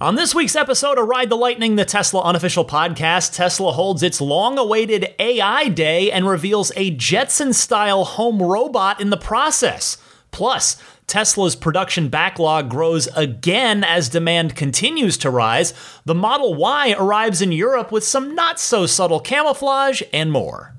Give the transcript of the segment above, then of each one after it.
On this week's episode of Ride the Lightning, the Tesla unofficial podcast, Tesla holds its long awaited AI day and reveals a Jetson style home robot in the process. Plus, Tesla's production backlog grows again as demand continues to rise. The Model Y arrives in Europe with some not so subtle camouflage and more.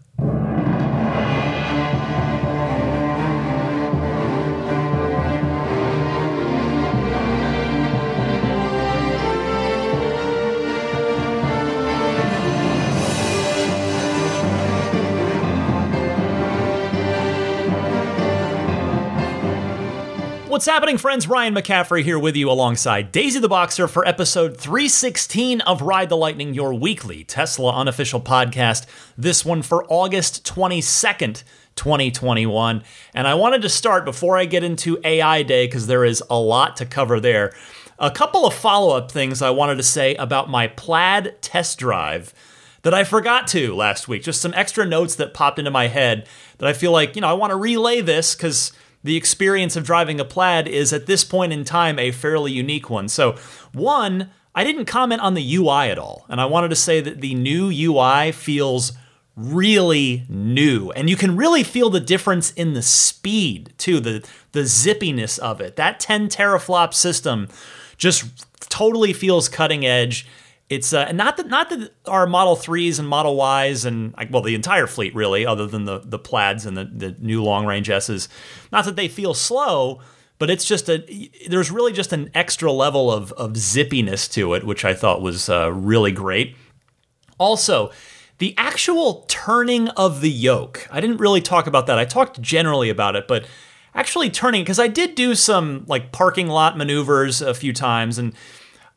What's happening, friends? Ryan McCaffrey here with you alongside Daisy the Boxer for episode 316 of Ride the Lightning, your weekly Tesla unofficial podcast. This one for August 22nd, 2021. And I wanted to start before I get into AI Day, because there is a lot to cover there. A couple of follow up things I wanted to say about my plaid test drive that I forgot to last week. Just some extra notes that popped into my head that I feel like, you know, I want to relay this because the experience of driving a plaid is at this point in time a fairly unique one. So, one, I didn't comment on the UI at all. And I wanted to say that the new UI feels really new. And you can really feel the difference in the speed, too, the, the zippiness of it. That 10 teraflop system just totally feels cutting edge. It's uh, not that not that our Model Threes and Model Ys and well the entire fleet really, other than the the plaids and the, the new long range S's, not that they feel slow, but it's just a there's really just an extra level of of zippiness to it, which I thought was uh, really great. Also, the actual turning of the yoke. I didn't really talk about that. I talked generally about it, but actually turning because I did do some like parking lot maneuvers a few times and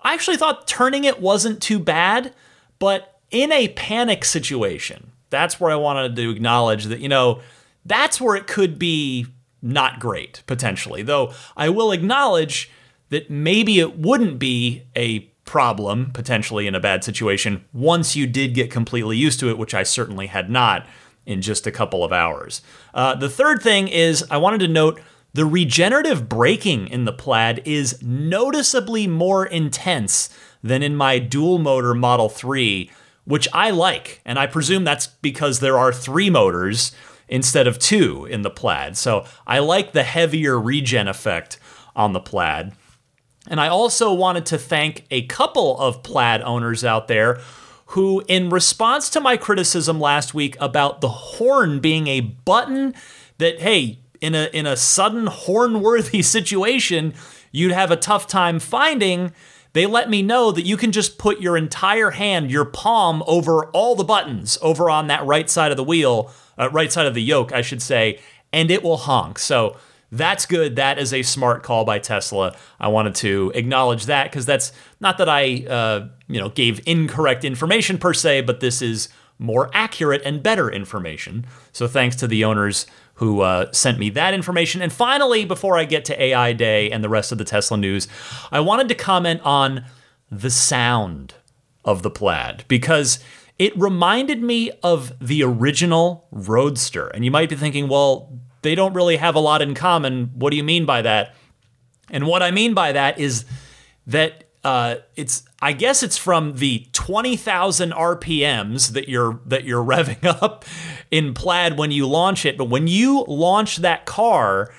I actually thought turning it wasn't too bad, but in a panic situation, that's where I wanted to acknowledge that, you know, that's where it could be not great, potentially. Though I will acknowledge that maybe it wouldn't be a problem, potentially in a bad situation, once you did get completely used to it, which I certainly had not in just a couple of hours. Uh, the third thing is I wanted to note the regenerative braking in the Plaid is noticeably more intense than in my dual motor Model 3, which I like. And I presume that's because there are three motors instead of two in the Plaid. So I like the heavier regen effect on the Plaid. And I also wanted to thank a couple of Plaid owners out there who, in response to my criticism last week about the horn being a button that, hey, in a in a sudden horn-worthy situation you'd have a tough time finding, they let me know that you can just put your entire hand, your palm, over all the buttons over on that right side of the wheel, uh, right side of the yoke, I should say, and it will honk. So that's good. That is a smart call by Tesla. I wanted to acknowledge that because that's not that I, uh, you know, gave incorrect information per se, but this is more accurate and better information. So thanks to the owners who uh, sent me that information. And finally, before I get to AI Day and the rest of the Tesla news, I wanted to comment on the sound of the plaid because it reminded me of the original Roadster. And you might be thinking, well, they don't really have a lot in common. What do you mean by that? And what I mean by that is that uh, it's I guess it's from the 20,000 RPMs that you're that you're revving up in plaid when you launch it, but when you launch that car,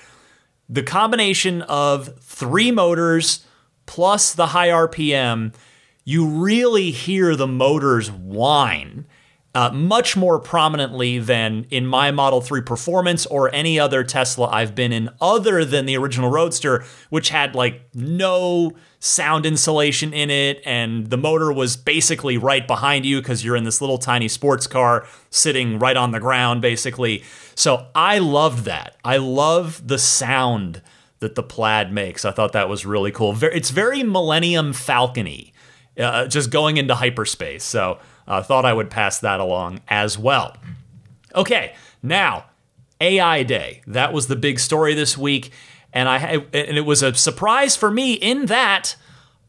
the combination of three motors plus the high RPM, you really hear the motors whine uh, much more prominently than in my Model 3 Performance or any other Tesla I've been in, other than the original Roadster, which had like no sound insulation in it, and the motor was basically right behind you because you're in this little tiny sports car sitting right on the ground, basically. So I loved that. I love the sound that the Plaid makes. I thought that was really cool. It's very Millennium Falcony, uh, just going into hyperspace. So uh, thought I would pass that along as well. Okay, now AI Day. That was the big story this week, and I and it was a surprise for me in that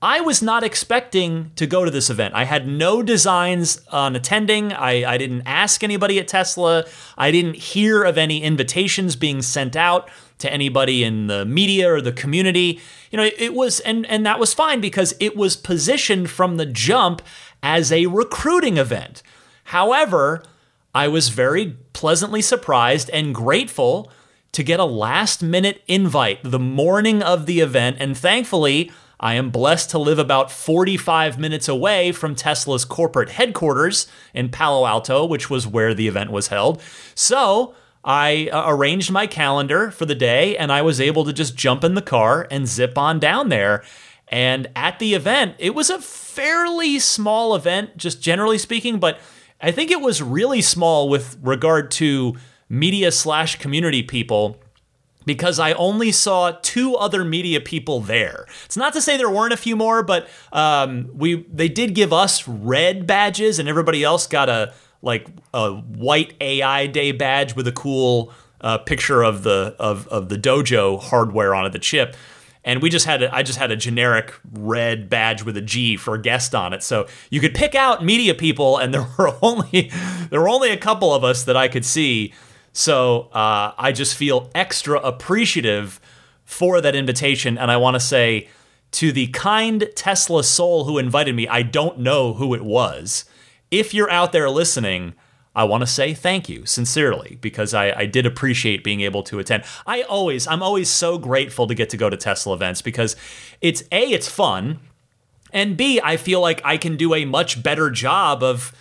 I was not expecting to go to this event. I had no designs on attending. I, I didn't ask anybody at Tesla. I didn't hear of any invitations being sent out to anybody in the media or the community. You know, it, it was, and, and that was fine because it was positioned from the jump as a recruiting event. However, I was very pleasantly surprised and grateful to get a last minute invite the morning of the event. And thankfully, I am blessed to live about 45 minutes away from Tesla's corporate headquarters in Palo Alto, which was where the event was held. So I uh, arranged my calendar for the day and I was able to just jump in the car and zip on down there. And at the event, it was a fairly small event, just generally speaking, but I think it was really small with regard to media slash community people because I only saw two other media people there. It's not to say there weren't a few more, but um, we they did give us red badges, and everybody else got a like a white AI Day badge with a cool uh, picture of the of of the Dojo hardware on it, the chip. And we just had a, I just had a generic red badge with a G for a guest on it, so you could pick out media people, and there were only there were only a couple of us that I could see. So uh, I just feel extra appreciative for that invitation. And I want to say to the kind Tesla soul who invited me, I don't know who it was. If you're out there listening, I want to say thank you sincerely because I, I, did appreciate being able to attend. I always, I'm always so grateful to get to go to Tesla events because it's A, it's fun, and B, I feel like I can do a much better job of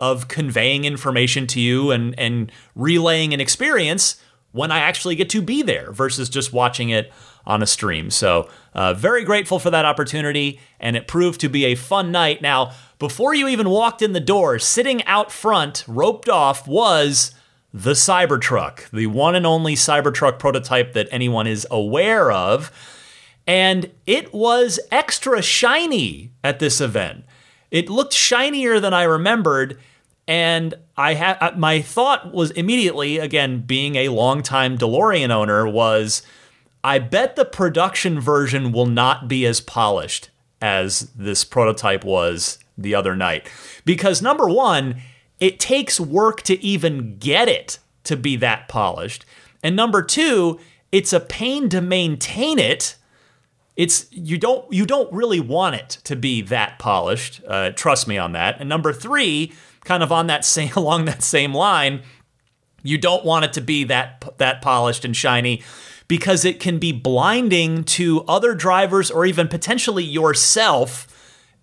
of conveying information to you and and relaying an experience when I actually get to be there versus just watching it on a stream. So, uh, very grateful for that opportunity, and it proved to be a fun night. Now, before you even walked in the door, sitting out front, roped off, was the Cybertruck, the one and only Cybertruck prototype that anyone is aware of. And it was extra shiny at this event. It looked shinier than I remembered, and I had uh, my thought was immediately, again, being a longtime DeLorean owner, was I bet the production version will not be as polished as this prototype was the other night. Because number one, it takes work to even get it to be that polished. And number two, it's a pain to maintain it. It's you don't you don't really want it to be that polished. Uh, trust me on that. And number three, kind of on that same along that same line, you don't want it to be that that polished and shiny because it can be blinding to other drivers or even potentially yourself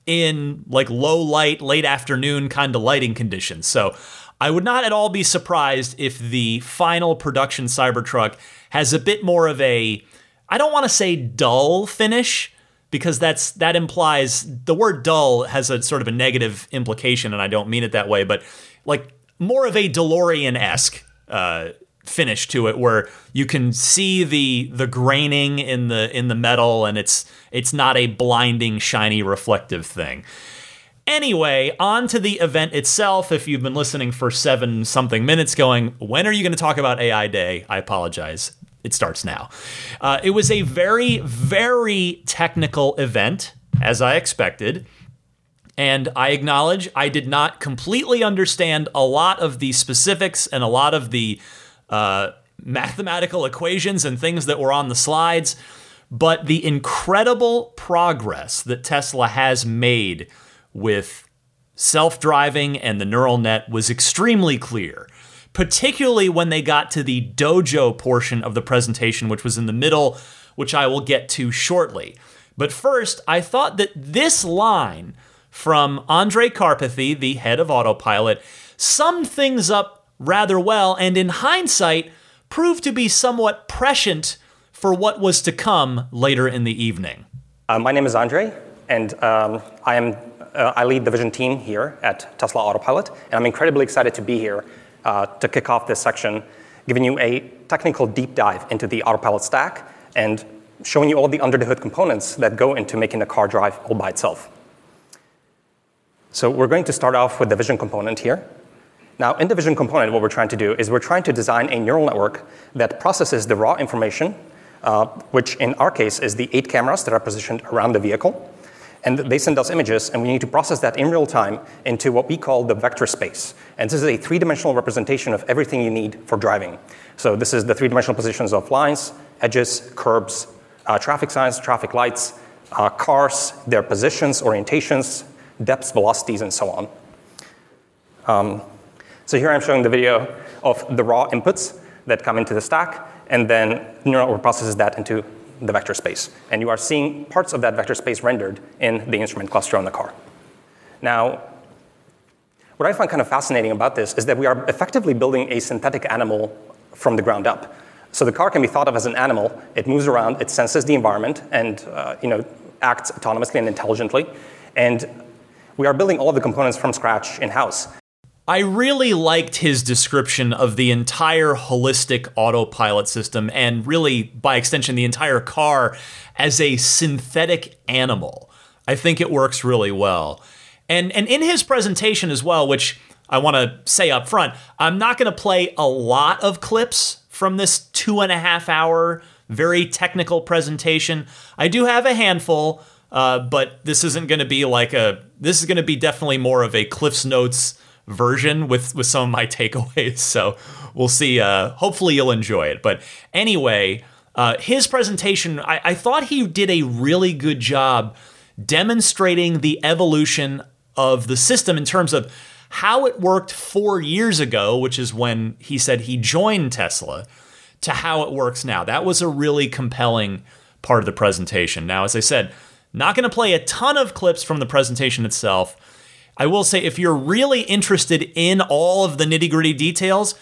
in like low light, late afternoon kind of lighting conditions. So I would not at all be surprised if the final production Cybertruck has a bit more of a I don't want to say dull finish, because that's that implies the word dull has a sort of a negative implication, and I don't mean it that way, but like more of a DeLorean esque uh, finish to it, where you can see the the graining in the in the metal, and it's it's not a blinding, shiny, reflective thing. Anyway, on to the event itself. If you've been listening for seven something minutes, going, when are you going to talk about AI Day? I apologize. It starts now. Uh, it was a very, very technical event, as I expected. And I acknowledge I did not completely understand a lot of the specifics and a lot of the uh, mathematical equations and things that were on the slides. But the incredible progress that Tesla has made with self driving and the neural net was extremely clear particularly when they got to the dojo portion of the presentation, which was in the middle, which I will get to shortly. But first, I thought that this line from Andrej Karpathy, the head of Autopilot, summed things up rather well, and in hindsight, proved to be somewhat prescient for what was to come later in the evening. Uh, my name is Andrej, and um, I am uh, I lead the vision team here at Tesla Autopilot, and I'm incredibly excited to be here uh, to kick off this section, giving you a technical deep dive into the autopilot stack and showing you all the under the hood components that go into making the car drive all by itself. So we're going to start off with the vision component here. Now, in the vision component, what we're trying to do is we're trying to design a neural network that processes the raw information, uh, which in our case is the eight cameras that are positioned around the vehicle, and they send us images, and we need to process that in real time into what we call the vector space. And this is a three dimensional representation of everything you need for driving. So this is the three dimensional positions of lines, edges, curbs, uh, traffic signs, traffic lights, uh, cars, their positions, orientations, depths, velocities, and so on. Um, so here I'm showing the video of the raw inputs that come into the stack, and then neural network processes that into the vector space. And you are seeing parts of that vector space rendered in the instrument cluster on the car. Now, what I find kind of fascinating about this is that we are effectively building a synthetic animal from the ground up. So the car can be thought of as an animal. It moves around, it senses the environment, and uh, you know, acts autonomously and intelligently. And we are building all of the components from scratch in house. I really liked his description of the entire holistic autopilot system and really, by extension, the entire car as a synthetic animal. I think it works really well. And, and in his presentation as well, which I want to say up front, I'm not going to play a lot of clips from this two and a half hour, very technical presentation. I do have a handful, uh, but this isn't going to be like a, this is going to be definitely more of a Cliff's Notes version with with some of my takeaways. So we'll see. Uh, hopefully you'll enjoy it. But anyway, uh, his presentation, I, I thought he did a really good job demonstrating the evolution of the system in terms of how it worked four years ago, which is when he said he joined Tesla, to how it works now. That was a really compelling part of the presentation. Now, as I said, not going to play a ton of clips from the presentation itself. I will say, if you're really interested in all of the nitty gritty details,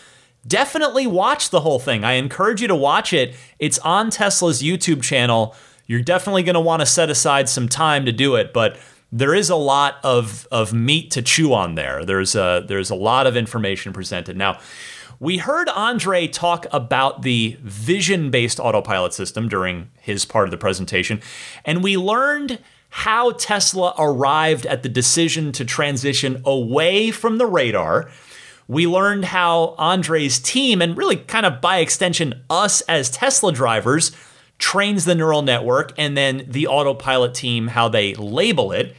definitely watch the whole thing. I encourage you to watch it. It's on Tesla's YouTube channel. You're definitely going to want to set aside some time to do it, but there is a lot of, of meat to chew on there. There's a, there's a lot of information presented. Now, we heard Andrej talk about the vision based autopilot system during his part of the presentation, and we learned how Tesla arrived at the decision to transition away from the radar. We learned how Andrej's team, and really kind of by extension, us as Tesla drivers, trains the neural network, and then the autopilot team, how they label it.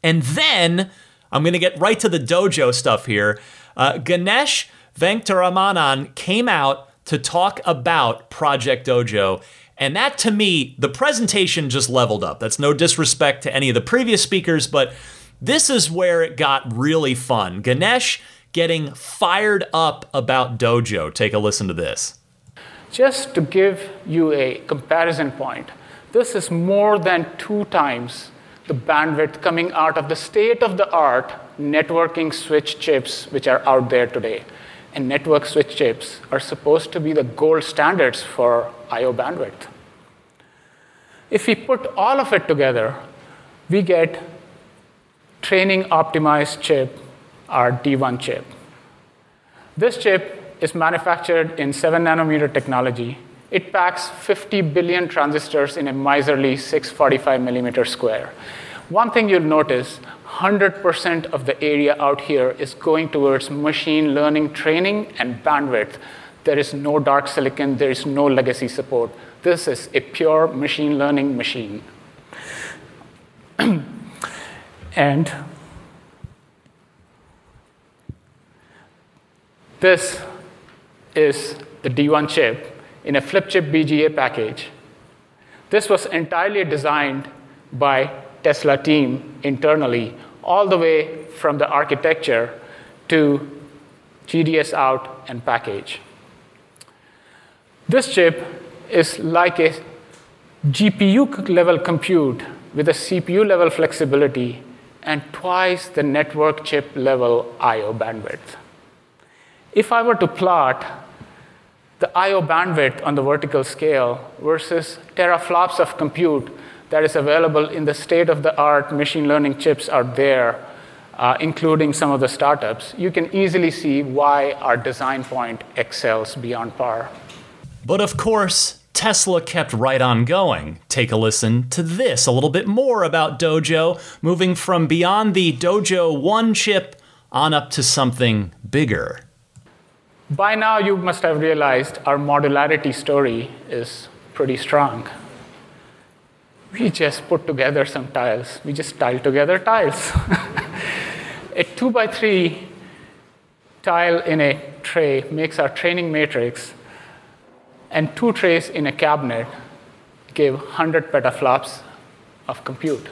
And then I'm going to get right to the dojo stuff here. Uh, Ganesh Venkataramanan came out to talk about Project Dojo and that to me, the presentation just leveled up. That's no disrespect to any of the previous speakers, but this is where it got really fun. Ganesh getting fired up about Dojo. Take a listen to this. Just to give you a comparison point, this is more than two times the bandwidth coming out of the state of the art networking switch chips which are out there today. And network switch chips are supposed to be the gold standards for I/O bandwidth. If we put all of it together, we get training optimized chip, our D1 chip. This chip is manufactured in 7 nanometer technology. It packs 50 billion transistors in a miserly 645 millimeter square. One thing you'll notice 100% of the area out here is going towards machine learning training and bandwidth. There is no dark silicon, there is no legacy support. This is a pure machine learning machine. and this is the D1 chip in a flip chip BGA package. This was entirely designed by Tesla team internally, all the way from the architecture to GDS out and package. This chip is like a GPU level compute with a CPU level flexibility and twice the network chip level I/O bandwidth. If I were to plot the I/O bandwidth on the vertical scale versus teraflops of compute that is available in the state of the art machine learning chips out there, uh, including some of the startups, you can easily see why our design point excels beyond par. But of course, Tesla kept right on going. Take a listen to this a little bit more about Dojo, moving from beyond the Dojo 1 chip on up to something bigger. By now, you must have realized our modularity story is pretty strong. We just put together some tiles. We just tiled together tiles. a two by three tile in a tray makes our training matrix, and two trays in a cabinet give 100 petaflops of compute.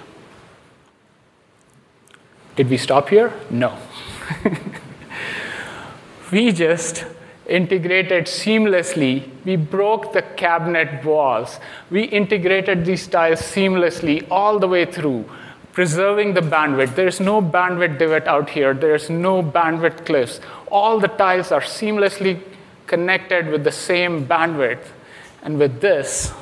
Did we stop here? No. we just integrated seamlessly. We broke the cabinet walls. We integrated these tiles seamlessly all the way through, preserving the bandwidth. There's no bandwidth divot out here, there's no bandwidth cliffs. All the tiles are seamlessly connected with the same bandwidth. And with this,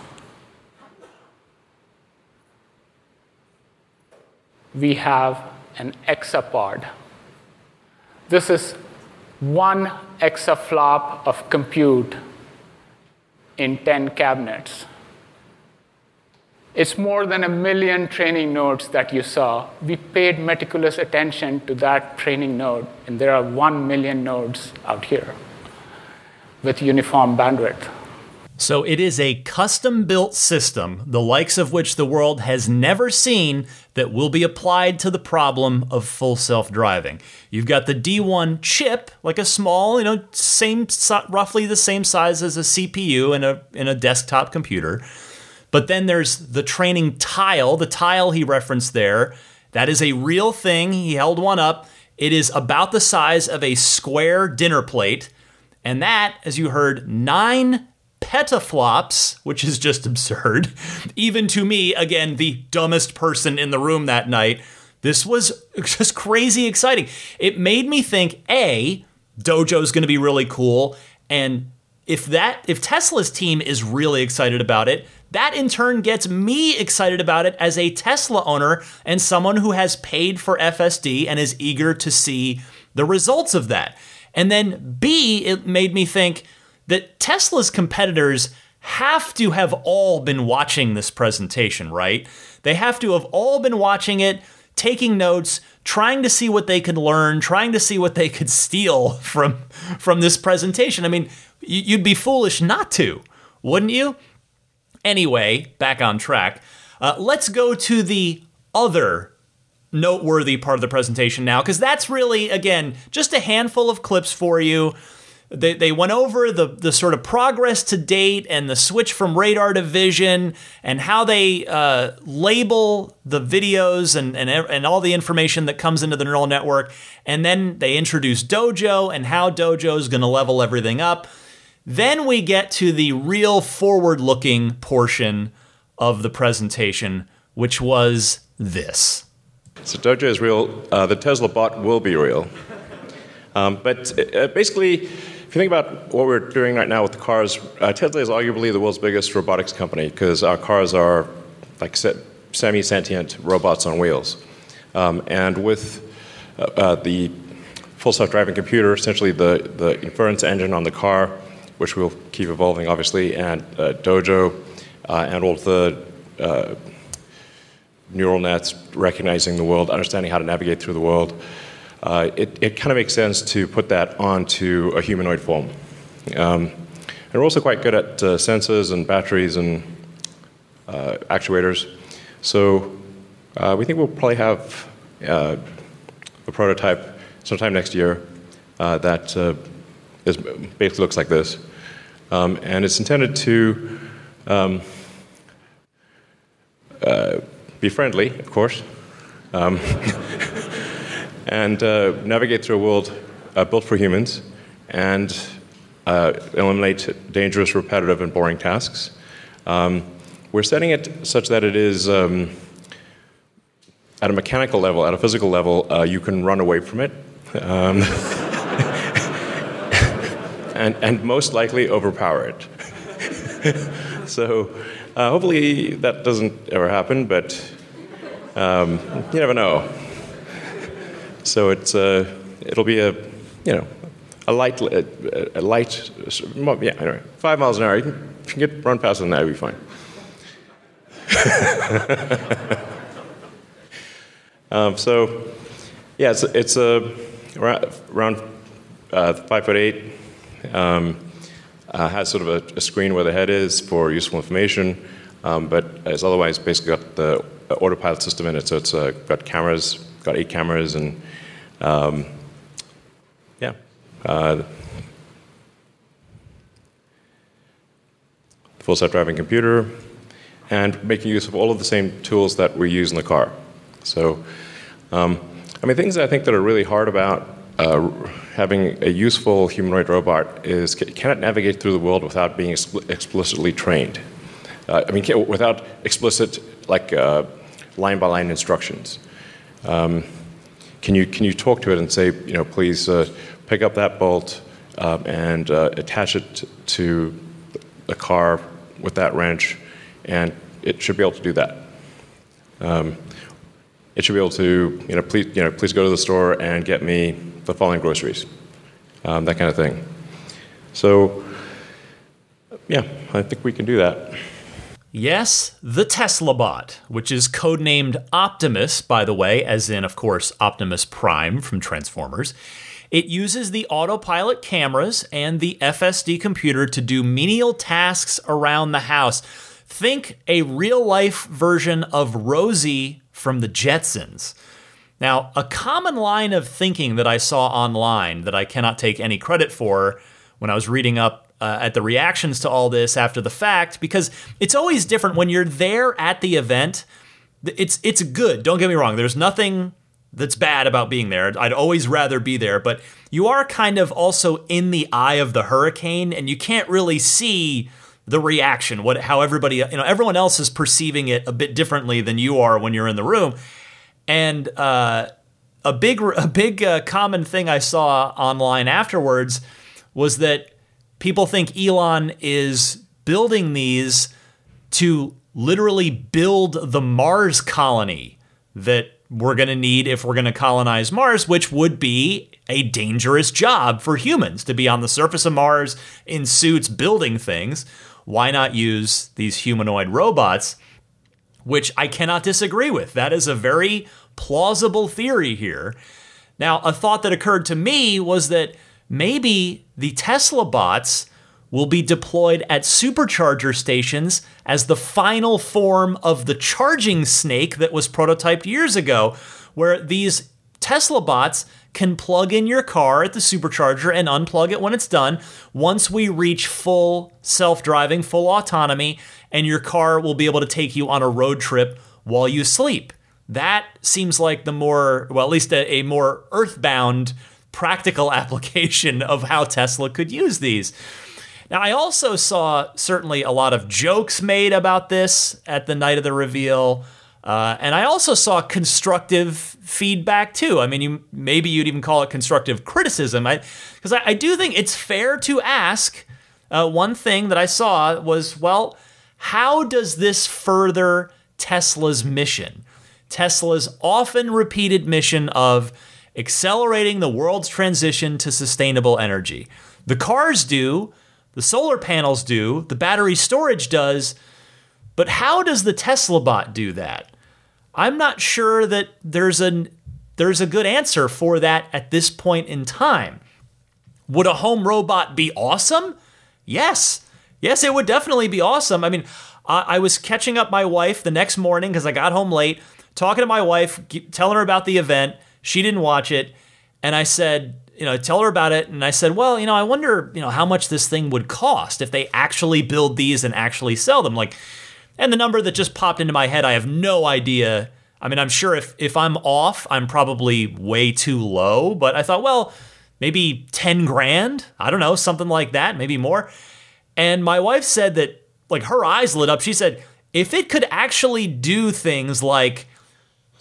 we have an exapod. This is one exaflop of compute in 10 cabinets. It's more than a million training nodes that you saw. We paid meticulous attention to that training node, and there are 1 million nodes out here with uniform bandwidth. So it is a custom built system, the likes of which the world has never seen, that will be applied to the problem of full self driving. You've got the D1 chip, like a small, you know, same roughly the same size as a CPU in a in a desktop computer. But then there's the training tile, the tile he referenced there. That is a real thing. He held one up. It is about the size of a square dinner plate. And that, as you heard, nine petaflops, which is just absurd. Even to me, again, the dumbest person in the room that night, this was just crazy exciting. It made me think A, Dojo's going to be really cool. And if that if Tesla's team is really excited about it, that in turn gets me excited about it as a Tesla owner and someone who has paid for FSD and is eager to see the results of that. And then B, it made me think, that Tesla's competitors have to have all been watching this presentation, right? They have to have all been watching it, taking notes, trying to see what they could learn, trying to see what they could steal from from this presentation. I mean, you'd be foolish not to, wouldn't you? Anyway, back on track. Uh, let's go to the other noteworthy part of the presentation now, because that's really, again, just a handful of clips for you they, they went over the, the sort of progress to date and the switch from radar to vision and how they uh, label the videos and, and, and all the information that comes into the neural network. And then they introduce Dojo and how Dojo is going to level everything up. Then we get to the real forward looking portion of the presentation, which was this. So Dojo is real. Uh, the Tesla bot will be real. Um, but uh, basically, if you think about what we're doing right now with the cars, uh, Tesla is arguably the world's biggest robotics company because our cars are like semi sentient robots on wheels. Um, and with uh, uh, the full self driving computer, essentially the, the inference engine on the car, which we'll keep evolving obviously, and uh, Dojo, uh, and all the uh, neural nets recognizing the world, understanding how to navigate through the world uh, it, it kind of makes sense to put that onto a humanoid form. Um, and we're also quite good at uh, sensors and batteries and uh, actuators. So uh, we think we'll probably have uh, a prototype sometime next year uh, that is, basically looks like this. Um, and it's intended to um, be friendly, of course. And uh, navigate through a world uh, built for humans and uh, eliminate dangerous, repetitive, and boring tasks. Um, we're setting it such that it is um, at a mechanical level, at a physical level, uh, you can run away from it. Um, and, and most likely overpower it. so uh, hopefully that doesn't ever happen, but um, you never know. So it's uh, it'll be a you know a light a, a light yeah anyway five miles an hour. You can, if you can get run faster than that, you'll be fine. um, so yeah, it's it's a around uh, five foot eight. Um, uh, has sort of a, a, screen where the head is for useful information. um, but it's otherwise basically got the autopilot system in it. So it's uh, got cameras, got eight cameras, and um, yeah. Uh, full self-driving computer, and making use of all of the same tools that we use in the car. So, um, I mean, things I think that are really hard about uh, having a useful humanoid robot is can it navigate through the world without being expl- explicitly trained? Uh, I mean, without explicit, like, line by line instructions. Um, can, you, can you talk to it and say, you know, please uh, pick up that bolt um, and uh, attach it to the car with that wrench, and it should be able to do that. Um, it should be able to, you know, please, you know, please go to the store and get me the following groceries, um, that kind of thing. So, yeah, I think we can do that. Yes, the Tesla bot, which is codenamed Optimus, by the way, as in, of course, Optimus Prime from Transformers. It uses the autopilot cameras and the FSD computer to do menial tasks around the house. Think a real life version of Rosie from the Jetsons. Now, a common line of thinking that I saw online that I cannot take any credit for when I was reading up uh, at the reactions to all this after the fact, because it's always different when you're there at the event. It's it's good. Don't get me wrong. There's nothing that's bad about being there. I'd always rather be there, but you are kind of also in the eye of the hurricane, and you can't really see the reaction, what how everybody, you know, everyone else is perceiving it a bit differently than you are when you're in the room. And uh, a big a big uh, common thing I saw online afterwards was that people think Elon is building these to literally build the Mars colony that we're going to need if we're going to colonize Mars, which would be a dangerous job for humans to be on the surface of Mars in suits building things. Why not use these humanoid robots? Which I cannot disagree with. That is a very plausible theory here. Now, a thought that occurred to me was that maybe the Tesla bots will be deployed at supercharger stations as the final form of the charging snake that was prototyped years ago, where these Tesla bots can plug in your car at the supercharger and unplug it when it's done. Once we reach full self driving, full autonomy, and your car will be able to take you on a road trip while you sleep. That seems like the more, well, at least a, a more earthbound, practical application of how Tesla could use these. Now, I also saw certainly a lot of jokes made about this at the night of the reveal. Uh, and I also saw constructive feedback too. I mean, you, maybe you'd even call it constructive criticism. Because I, I, I, do think it's fair to ask. Uh, one thing that I saw was, well, how does this further Tesla's mission? Tesla's often repeated mission of accelerating the world's transition to sustainable energy. The cars do, the solar panels do, the battery storage does, but how does the Tesla bot do that? I'm not sure that there's a there's a good answer for that at this point in time. Would a home robot be awesome? Yes. Yes, it would definitely be awesome. I mean, I, I was catching up my wife the next morning because I got home late, talking to my wife, telling her about the event. She didn't watch it. And I said, you know, tell her about it. And I said, well, you know, I wonder, you know, how much this thing would cost if they actually build these and actually sell them. Like, and the number that just popped into my head, I have no idea. I mean, I'm sure if if I'm off, I'm probably way too low, but I thought, well, maybe 10 grand, I don't know, something like that, maybe more. And my wife said that like her eyes lit up. She said, if it could actually do things like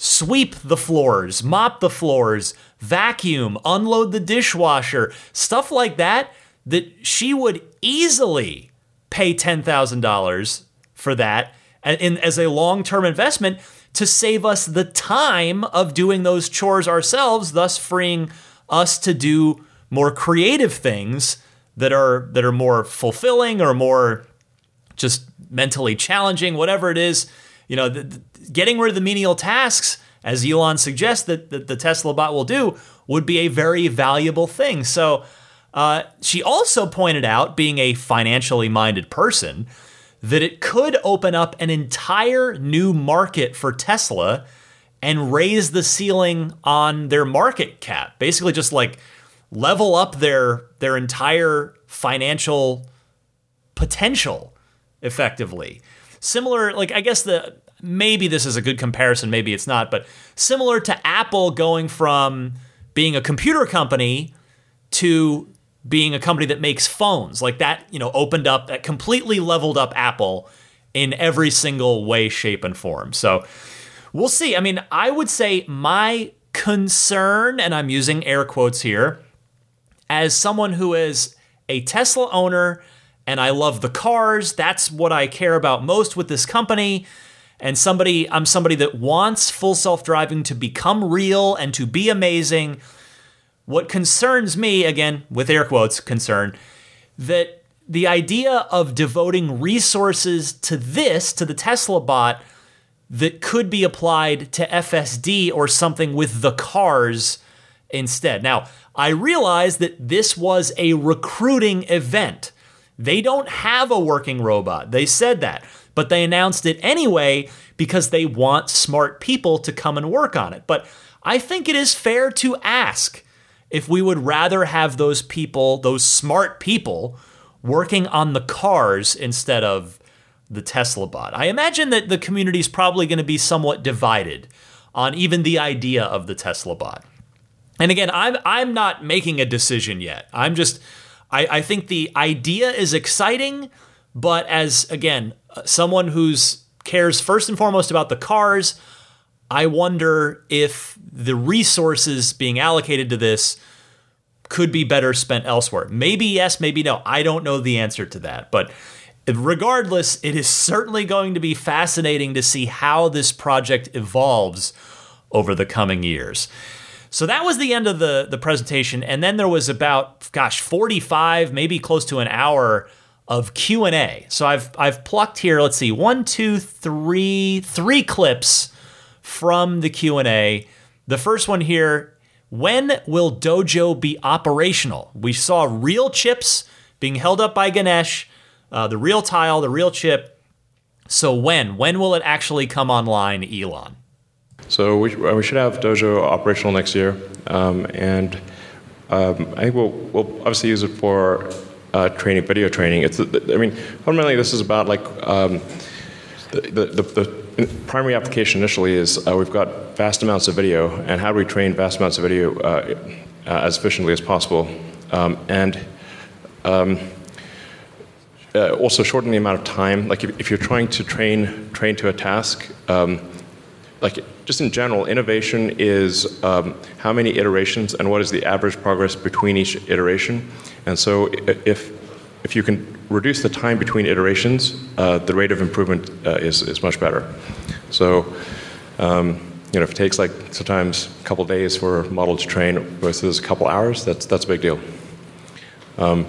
sweep the floors, mop the floors, vacuum, unload the dishwasher, stuff like that, that she would easily pay $10,000 for that in, as a long term investment to save us the time of doing those chores ourselves, thus freeing us to do more creative things that are that are more fulfilling or more just mentally challenging, whatever it is. You know, the, getting rid of the menial tasks, as Elon suggests that, that the Tesla bot will do, would be a very valuable thing. So uh, she also pointed out, being a financially minded person, that it could open up an entire new market for Tesla and raise the ceiling on their market cap. Basically, just like level up their their entire financial potential effectively. Similar, like I guess the maybe this is a good comparison, maybe it's not, but similar to Apple going from being a computer company to being a company that makes phones. Like that, you know, opened up, that completely leveled up Apple in every single way, shape, and form. So we'll see. I mean, I would say my concern, and I'm using air quotes here, as someone who is a Tesla owner and I love the cars, that's what I care about most with this company. And somebody, I'm somebody that wants full self driving to become real and to be amazing what concerns me, again, with air quotes, concern, that the idea of devoting resources to this, to the Tesla bot, that could be applied to FSD or something with the cars instead. Now, I realize that this was a recruiting event. They don't have a working robot. They said that, but they announced it anyway because they want smart people to come and work on it. But I think it is fair to ask if we would rather have those people, those smart people, working on the cars instead of the Tesla bot. I imagine that the community is probably going to be somewhat divided on even the idea of the Tesla bot. And again, I'm I'm not making a decision yet. I'm just I, I think the idea is exciting, but as again, someone who's cares first and foremost about the cars, I wonder if the resources being allocated to this could be better spent elsewhere. Maybe yes, maybe no. I don't know the answer to that. But regardless, it is certainly going to be fascinating to see how this project evolves over the coming years. So that was the end of the, the presentation. And then there was about, gosh, 45, maybe close to an hour of Q&A. So I've, I've plucked here, let's see, one, two, three, three clips from the Q&A. The first one here, when will Dojo be operational? We saw real chips being held up by Ganesh, uh, the real tile, the real chip. So when? When will it actually come online, Elon? So we, we should have Dojo operational next year, um, and um, I think we'll, we'll obviously use it for uh, training, video training. It's, I mean, fundamentally, this is about like um, the, the, the primary application initially is uh, we've got vast amounts of video, and how do we train vast amounts of video uh, uh, as efficiently as possible, um, and um, uh, also shorten the amount of time. Like if, if, you're trying to train train to a task, um, like just in general, innovation is um, how many iterations and what is the average progress between each iteration. And so if if you can reduce the time between iterations, uh, the rate of improvement uh, is, is much better. So, um, you know, if it takes like sometimes a couple days for a model to train versus a couple hours, that's, that's a big deal. Um,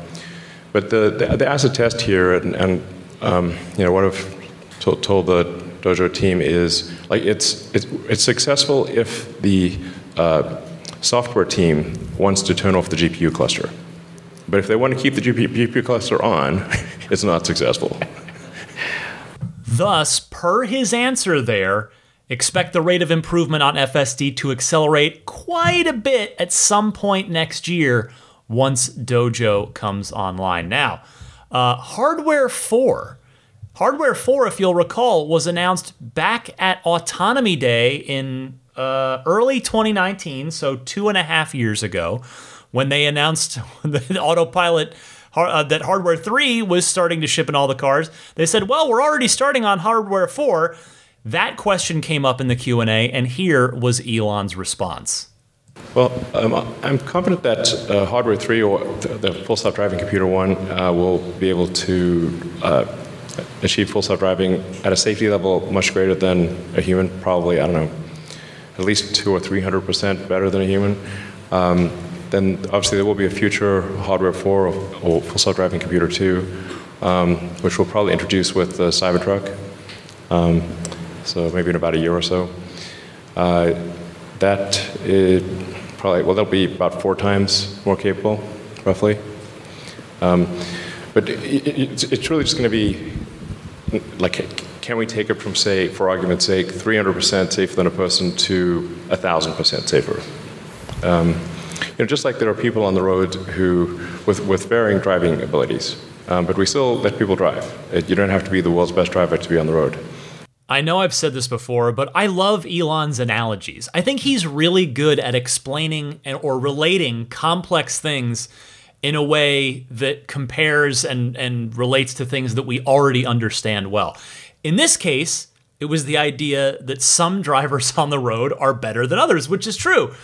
but the, the, the, acid test here, and, and um, you know, what I've told, told, the Dojo team is like it's, it's, it's successful if the uh, software team wants to turn off the GPU cluster. But if they want to keep the GPU cluster on, it's not successful. Thus, per his answer there, expect the rate of improvement on FSD to accelerate quite a bit at some point next year once Dojo comes online. Now, uh, Hardware 4. Hardware 4, if you'll recall, was announced back at Autonomy Day in uh, early 2019, so two and a half years ago when they announced the autopilot uh, that hardware 3 was starting to ship in all the cars. They said well we're already starting on hardware 4 that question came up in the q&a and here was elon's response. Well, um, I'm confident that uh, hardware 3 or the full self driving computer 1 uh, will be able to uh, achieve full self driving at a safety level much greater than a human, probably, I don't know, at least two or 300% better than a human. Um, then obviously there will be a future hardware 4 or full self-driving computer 2, um, which we'll probably introduce with the Cybertruck. Um, so maybe in about a year or so. Uh, that probably well, that'll be about four times more capable, roughly. Um, but it, it, it's, it's really just going to be like, can we take it from, say, for argument's sake, 300% safer than a person to 1,000% safer? Um, you know, just like there are people on the road who, with, with varying driving abilities, um, but we still let people drive. It, you don't have to be the world's best driver to be on the road. I know I've said this before, but I love Elon's analogies. I think he's really good at explaining and, or relating complex things in a way that compares and, and relates to things that we already understand well. In this case, it was the idea that some drivers on the road are better than others, which is true.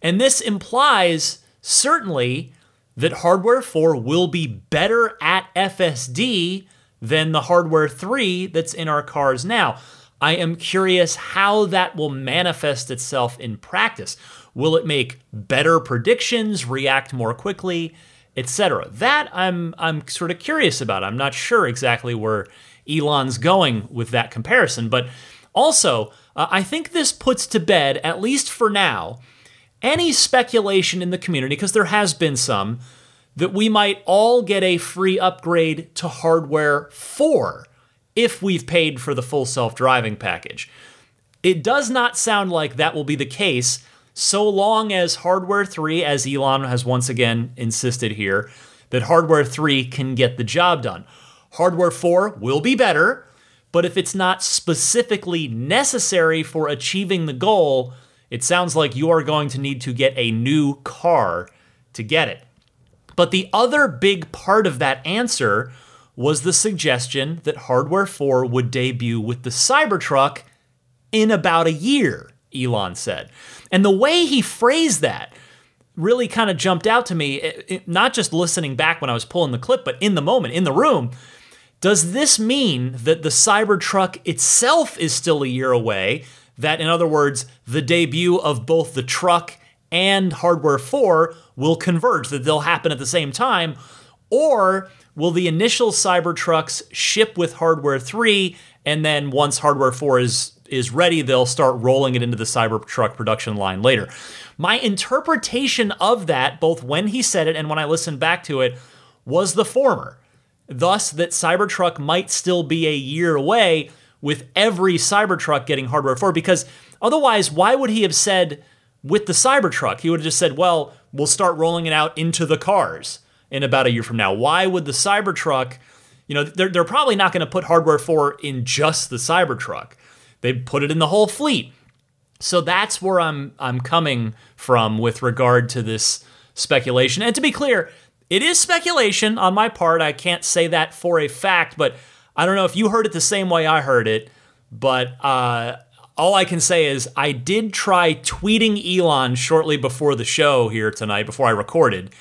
And this implies certainly that Hardware 4 will be better at FSD than the Hardware 3 that's in our cars now. I am curious how that will manifest itself in practice. Will it make better predictions, react more quickly, etc.? That I'm I'm sort of curious about. I'm not sure exactly where Elon's going with that comparison, but also uh, I think this puts to bed at least for now any speculation in the community because there has been some that we might all get a free upgrade to hardware 4 if we've paid for the full self driving package. It does not sound like that will be the case so long as Hardware 3, as Elon has once again insisted here, that Hardware 3 can get the job done. Hardware 4 will be better, but if it's not specifically necessary for achieving the goal, it sounds like you are going to need to get a new car to get it. But the other big part of that answer was the suggestion that Hardware 4 would debut with the Cybertruck in about a year, Elon said. And the way he phrased that really kind of jumped out to me, it, it, not just listening back when I was pulling the clip, but in the moment, in the room. Does this mean that the Cybertruck itself is still a year away? That, in other words, the debut of both the truck and Hardware 4 will converge, that they'll happen at the same time? Or will the initial Cybertrucks ship with Hardware 3 and then once Hardware 4 is is ready, they'll start rolling it into the Cybertruck production line later. My interpretation of that, both when he said it and when I listened back to it, was the former. Thus, that Cybertruck might still be a year away with every Cybertruck getting Hardware 4, because otherwise, why would he have said with the Cybertruck? He would have just said, well, we'll start rolling it out into the cars in about a year from now. Why would the Cybertruck, you know, they're, they're probably not going to put hardware 4 in just the Cybertruck. They put it in the whole fleet. So that's where I'm I'm coming from with regard to this speculation. And to be clear, it is speculation on my part. I can't say that for a fact, but I don't know if you heard it the same way I heard it. But uh, all I can say is I did try tweeting Elon shortly before the show here tonight, before I recorded,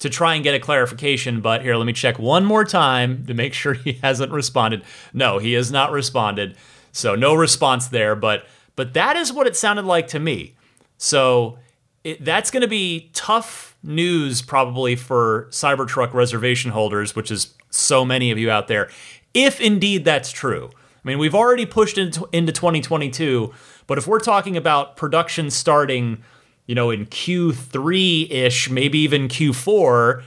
to try and get a clarification. But here, let me check one more time to make sure he hasn't responded. No, he has not responded. So no response there. But but that is what it sounded like to me. So it, that's going to be tough news probably for Cybertruck reservation holders, which is so many of you out there, if indeed that's true. I mean, we've already pushed into, into 2022, but if we're talking about production starting you know, in Q3 ish, maybe even Q4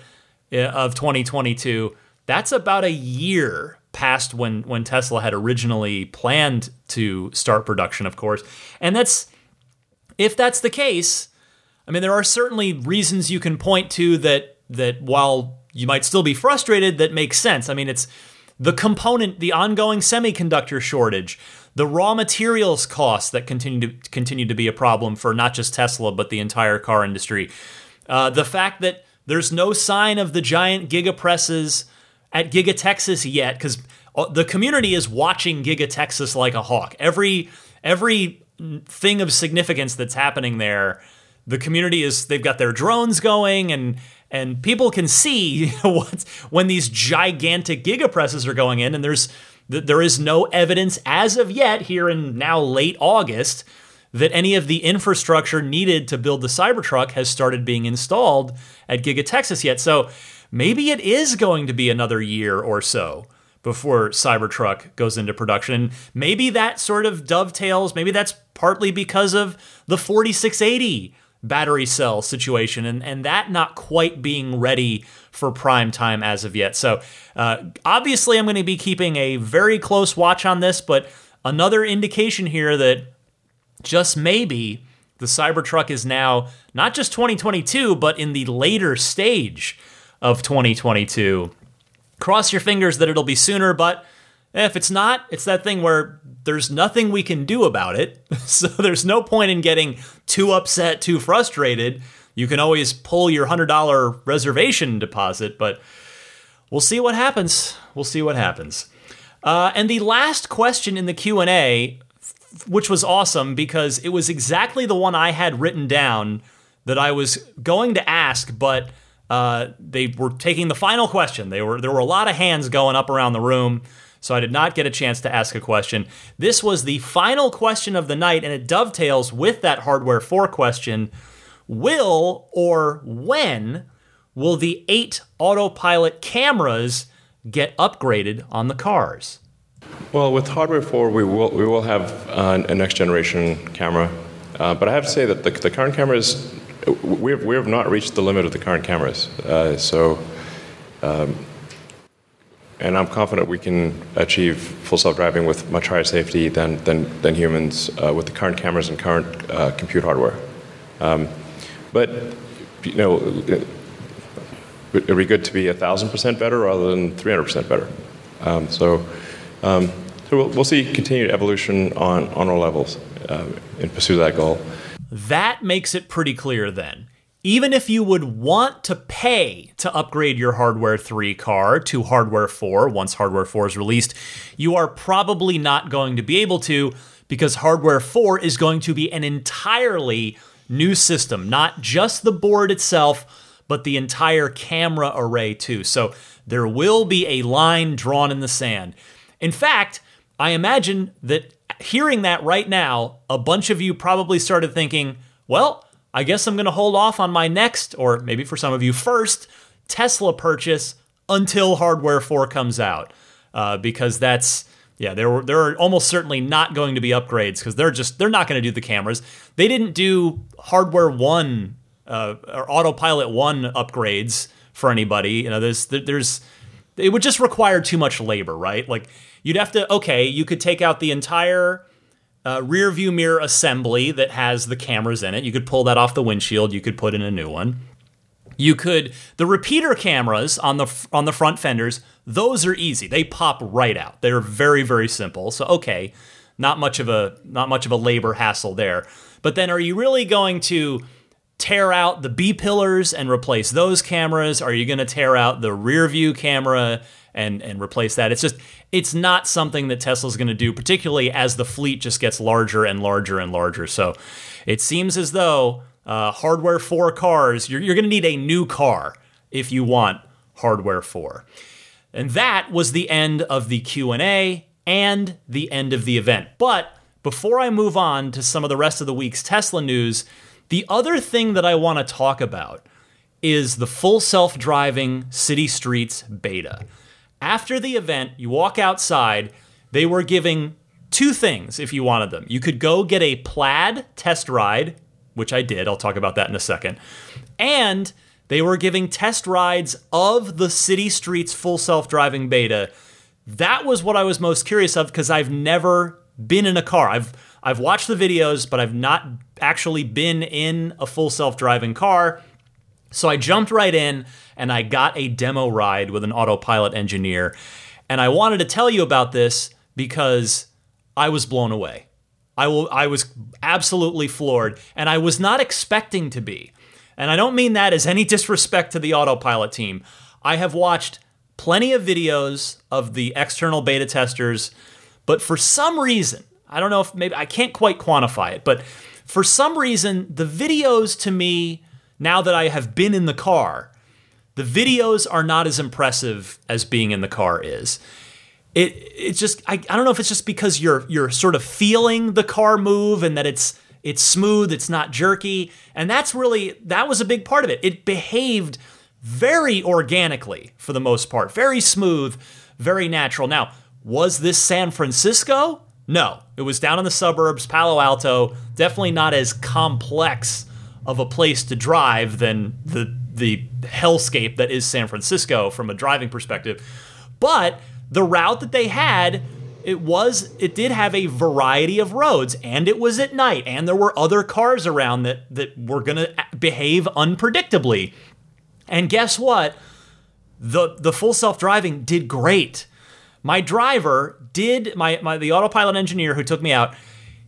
uh, of 2022, that's about a year past when when Tesla had originally planned to start production, of course. And that's if that's the case, I mean there are certainly reasons you can point to that that while you might still be frustrated that makes sense. I mean it's the component the ongoing semiconductor shortage, the raw materials costs that continue to continue to be a problem for not just Tesla but the entire car industry. Uh, the fact that there's no sign of the giant giga presses at Giga Texas yet, because uh, the community is watching Giga Texas like a hawk. Every every thing of significance that's happening there, the community is they've got their drones going and and people can see you know, what when these gigantic giga presses are going in and there's there is no evidence as of yet, here in now late August, that any of the infrastructure needed to build the Cybertruck has started being installed at Giga Texas yet. So maybe it is going to be another year or so before Cybertruck goes into production. Maybe that sort of dovetails, maybe that's partly because of the 4680 battery cell situation, and, and that not quite being ready for prime time as of yet. So, uh, obviously, I'm going to be keeping a very close watch on this, but another indication here that just maybe the Cybertruck is now not just 2022, but in the later stage of 2022. Cross your fingers that it'll be sooner, but if it's not, it's that thing where there's nothing we can do about it. So there's no point in getting too upset, too frustrated. You can always pull your $100 reservation deposit, but we'll see what happens. We'll see what happens. Uh, and the last question in the Q&A, which was awesome because it was exactly the one I had written down that I was going to ask, but uh, they were taking the final question. They were there were a lot of hands going up around the room so I did not get a chance to ask a question. This was the final question of the night, and it dovetails with that Hardware 4 question Will or when will the eight autopilot cameras get upgraded on the cars? Well, with Hardware 4, we will, we will have uh, a next generation camera. Uh, but I have to say that the, the current cameras, we have, we have not reached the limit of the current cameras. Uh, so um, and I'm confident we can achieve full self-driving with much higher safety than, than, than humans uh, with the current cameras and current uh, compute hardware. Um, but, you know, would be good to be 1,000% better rather than 300% better. Um, so, um, so we'll, we'll, see continued evolution on, on all levels uh, in pursuit of that goal. That makes it pretty clear then even if you would want to pay to upgrade your Hardware 3 car to Hardware 4 once Hardware 4 is released, you are probably not going to be able to because Hardware 4 is going to be an entirely new system, not just the board itself, but the entire camera array too. So there will be a line drawn in the sand. In fact, I imagine that hearing that right now, a bunch of you probably started thinking, well, I guess I'm going to hold off on my next, or maybe for some of you first, Tesla purchase until Hardware 4 comes out. Uh, because that's, yeah, there, were, there are almost certainly not going to be upgrades because they're just, they're not going to do the cameras. They didn't do Hardware 1 uh, or Autopilot 1 upgrades for anybody. You know, there's, there's, it would just require too much labor, right? Like, you'd have to, okay, you could take out the entire uh, rear view mirror assembly that has the cameras in it. You could pull that off the windshield. You could put in a new one. You could the repeater cameras on the on the front fenders. Those are easy. They pop right out. They're very very simple. So okay, not much of a not much of a labor hassle there. But then, are you really going to tear out the B pillars and replace those cameras? Are you going to tear out the rear view camera and and replace that? It's just it's not something that Tesla's going to do, particularly as the fleet just gets larger and larger and larger. So it seems as though uh, hardware 4 cars, you're, you're going to need a new car if you want hardware 4. And that was the end of the Q&A and the end of the event. But before I move on to some of the rest of the week's Tesla news, the other thing that I want to talk about is the full self-driving city streets beta. After the event, you walk outside, they were giving two things if you wanted them. You could go get a plaid test ride, which I did. I'll talk about that in a second. And they were giving test rides of the City Streets full self driving beta. That was what I was most curious of because I've never been in a car. I've I've watched the videos, but I've not actually been in a full self driving car. So I jumped right in and I got a demo ride with an autopilot engineer. And I wanted to tell you about this because I was blown away. I, will, I was absolutely floored, and I was not expecting to be. And I don't mean that as any disrespect to the autopilot team. I have watched plenty of videos of the external beta testers, but for some reason, I don't know if maybe I can't quite quantify it, but for some reason, the videos to me, now that I have been in the car, the videos are not as impressive as being in the car is. It it's just I, I don't know if it's just because you're you're sort of feeling the car move and that it's it's smooth, it's not jerky, and that's really that was a big part of it. It behaved very organically for the most part, very smooth, very natural. Now, was this San Francisco? No, it was down in the suburbs, Palo Alto. Definitely not as complex of a place to drive than the the hellscape that is San Francisco from a driving perspective. But the route that they had, it was it did have a variety of roads and it was at night and there were other cars around that that were going to behave unpredictably. And guess what? The the full self-driving did great. My driver did my, my the autopilot engineer who took me out,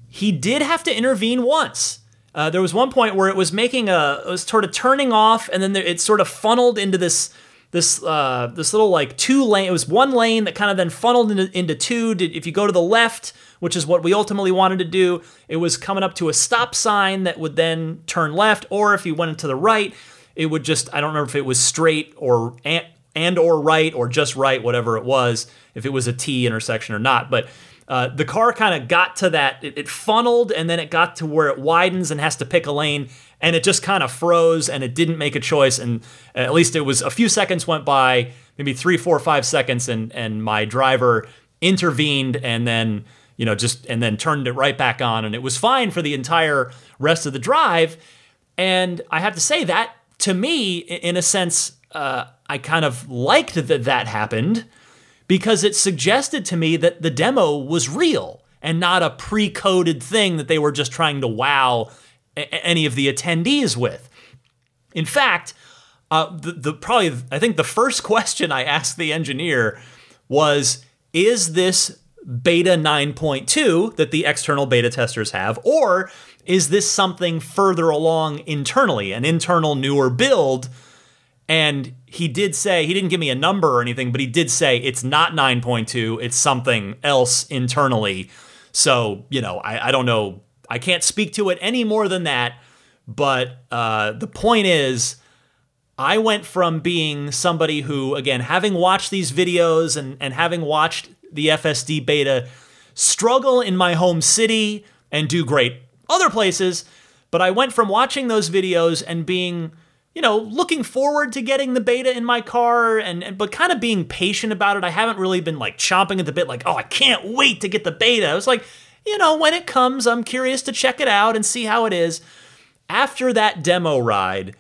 he did have to intervene once. Uh, there was one point where it was making a, it was sort of turning off, and then there, it sort of funneled into this this uh, this little like two lane. It was one lane that kind of then funneled into, into two. Did, if you go to the left, which is what we ultimately wanted to do, it was coming up to a stop sign that would then turn left, or if you went to the right, it would just I don't remember if it was straight or and, or right or just right, whatever it was, if it was a T intersection or not, but uh, the car kind of got to that, it, it funneled and then it got to where it widens and has to pick a lane and it just kind of froze and it didn't make a choice. And at least it was a few seconds went by, maybe three, four, five seconds, and, and my driver intervened and then, you know, just and then turned it right back on. And it was fine for the entire rest of the drive. And I have to say that to me, in a sense, uh, I kind of liked that that happened because it suggested to me that the demo was real and not a pre coded thing that they were just trying to wow any of the attendees with. In fact, uh, the, the probably I think the first question I asked the engineer was, "Is this beta 9.2 that the external beta testers have, or is this something further along internally, an internal newer build?" And he did say, he didn't give me a number or anything, but he did say it's not 9.2, it's something else internally. So, you know, I, I don't know. I can't speak to it any more than that. But uh, the point is, I went from being somebody who, again, having watched these videos and, and having watched the FSD beta struggle in my home city and do great other places, but I went from watching those videos and being you know, looking forward to getting the beta in my car and, and but kind of being patient about it. I haven't really been like chomping at the bit like, "Oh, I can't wait to get the beta." I was like, you know, when it comes, I'm curious to check it out and see how it is. After that demo ride,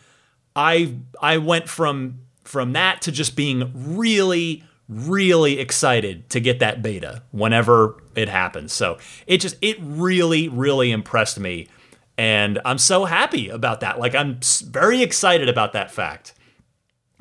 I I went from from that to just being really really excited to get that beta whenever it happens. So, it just it really really impressed me and I'm so happy about that. Like, I'm very excited about that fact.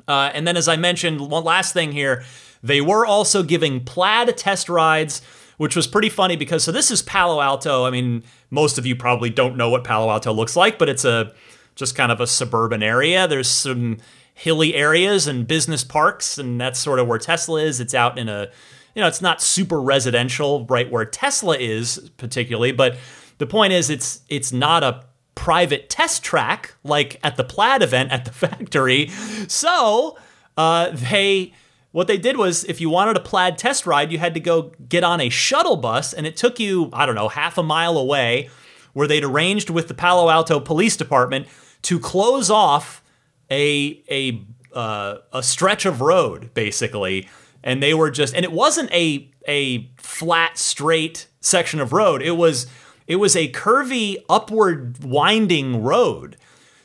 Uh, and then, as I mentioned, one last thing here, they were also giving plaid test rides, which was pretty funny because so this is Palo Alto. I mean, most of you probably don't know what Palo Alto looks like, but it's a just kind of a suburban area. There's some hilly areas and business parks, and that's sort of where Tesla is. It's out in a, you know, it's not super residential, right where Tesla is particularly, but the point is, it's it's not a private test track like at the Plaid event at the factory. So uh, they what they did was if you wanted a plaid test ride, you had to go get on a shuttle bus, and it took you I don't know half a mile away, where they'd arranged with the Palo Alto Police Department to close off a a uh, a stretch of road basically, and they were just and it wasn't a a flat straight section of road. It was it was a curvy, upward winding road.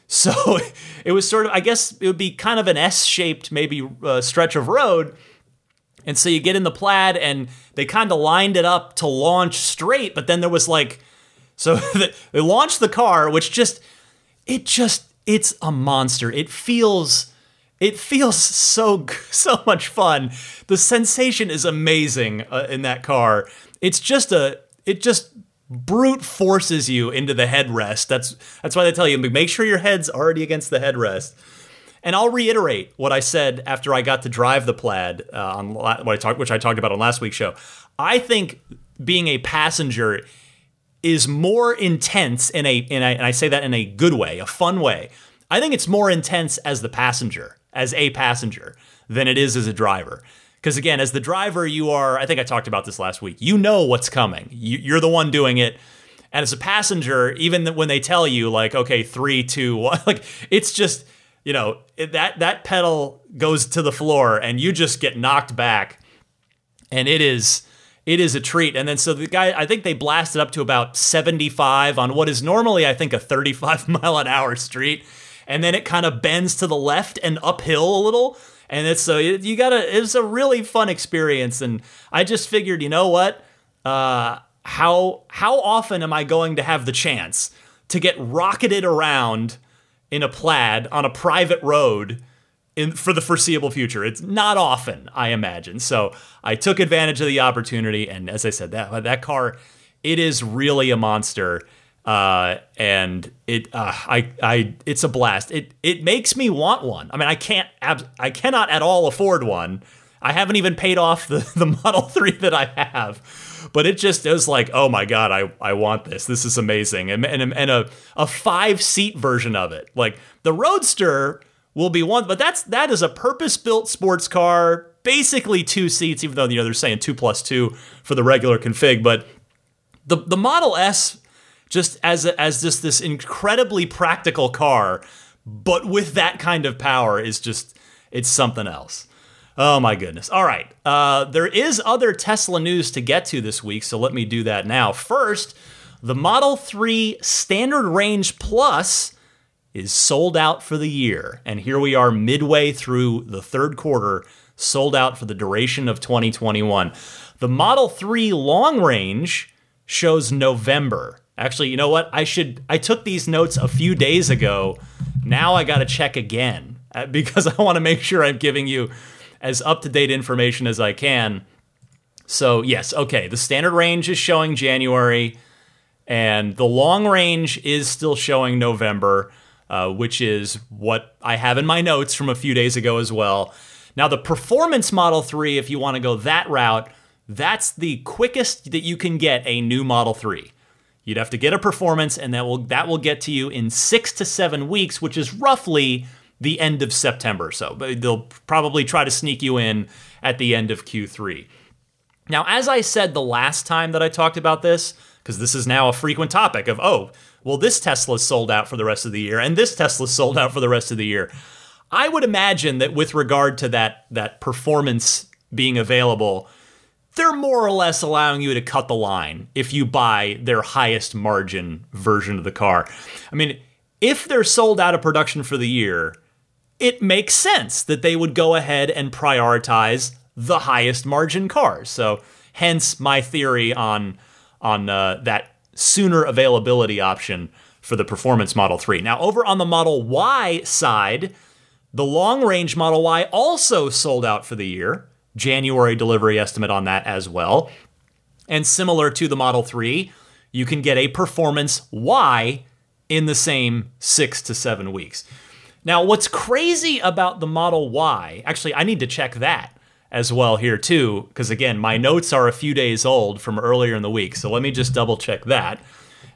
So it was sort of, I guess it would be kind of an S shaped, maybe uh, stretch of road. And so you get in the plaid and they kind of lined it up to launch straight, but then there was like, so they launched the car, which just, it just, it's a monster. It feels, it feels so, so much fun. The sensation is amazing uh, in that car. It's just a, it just brute forces you into the headrest. That's that's why they tell you make sure your head's already against the headrest. And I'll reiterate what I said after I got to drive the plaid uh, on what I talked, which I talked about on last week's show. I think being a passenger is more intense in a, in a and I say that in a good way, a fun way. I think it's more intense as the passenger, as a passenger, than it is as a driver. Because again, as the driver, you are, I think I talked about this last week, you know what's coming. You, are the one doing it. And as a passenger, even when they tell you, like, okay, three, two, one, like, it's just, you know, that, that pedal goes to the floor and you just get knocked back. And it is, it is a treat. And then so the guy, I think they blasted up to about 75 on what is normally, I think, a 35 mile an hour street. And then it kind of bends to the left and uphill a little. And it's so you gotta, it's a really fun experience. And I just figured, you know what? Uh, how how often am I going to have the chance to get rocketed around in a plaid on a private road in for the foreseeable future. It's not often, I imagine. So I took advantage of the opportunity, and as I said, that that car, it is really a monster, uh, and it uh, I I it's a blast. It it makes me want one. I mean, I can't I cannot at all afford one. I haven't even paid off the, the Model 3 that I have. But it just is like, oh my God, I, I want this. This is amazing. And, and, and a, a five seat version of it. Like the Roadster will be one, but that's that is a purpose built sports car, basically two seats, even though you know they're saying two plus two for the regular config. But the the Model S, just as a, as just this incredibly practical car, but with that kind of power, is just it's something else. Oh my goodness. All right. Uh, there is other Tesla news to get to this week, so let me do that now. First, the Model 3 Standard Range Plus is sold out for the year. And here we are midway through the third quarter, sold out for the duration of 2021. The Model 3 Long Range shows November. Actually, you know what? I should I took these notes a few days ago. Now I got to check again uh, because I want to make sure I'm giving you as up to date information as I can. So, yes, okay, the standard range is showing January, and the long range is still showing November, uh, which is what I have in my notes from a few days ago as well. Now, the performance Model 3, if you want to go that route, that's the quickest that you can get a new Model 3. You'd have to get a performance, and that will that will get to you in six to seven weeks, which is roughly the end of September. So they'll probably try to sneak you in at the end of Q3. Now, as I said the last time that I talked about this, because this is now a frequent topic of, oh, well, this Tesla's sold out for the rest of the year, and this Tesla's sold out for the rest of the year. I would imagine that with regard to that that performance being available, they're more or less allowing you to cut the line if you buy their highest margin version of the car. I mean, if they're sold out of production for the year, it makes sense that they would go ahead and prioritize the highest margin cars. So, hence my theory on on uh, that sooner availability option for the performance Model 3. Now, over on the Model Y side, the long range Model Y also sold out for the year. January delivery estimate on that as well. And similar to the Model 3, you can get a performance Y in the same six to seven weeks. Now, what's crazy about the Model Y, actually, I need to check that as well here too, because again, my notes are a few days old from earlier in the week. So let me just double check that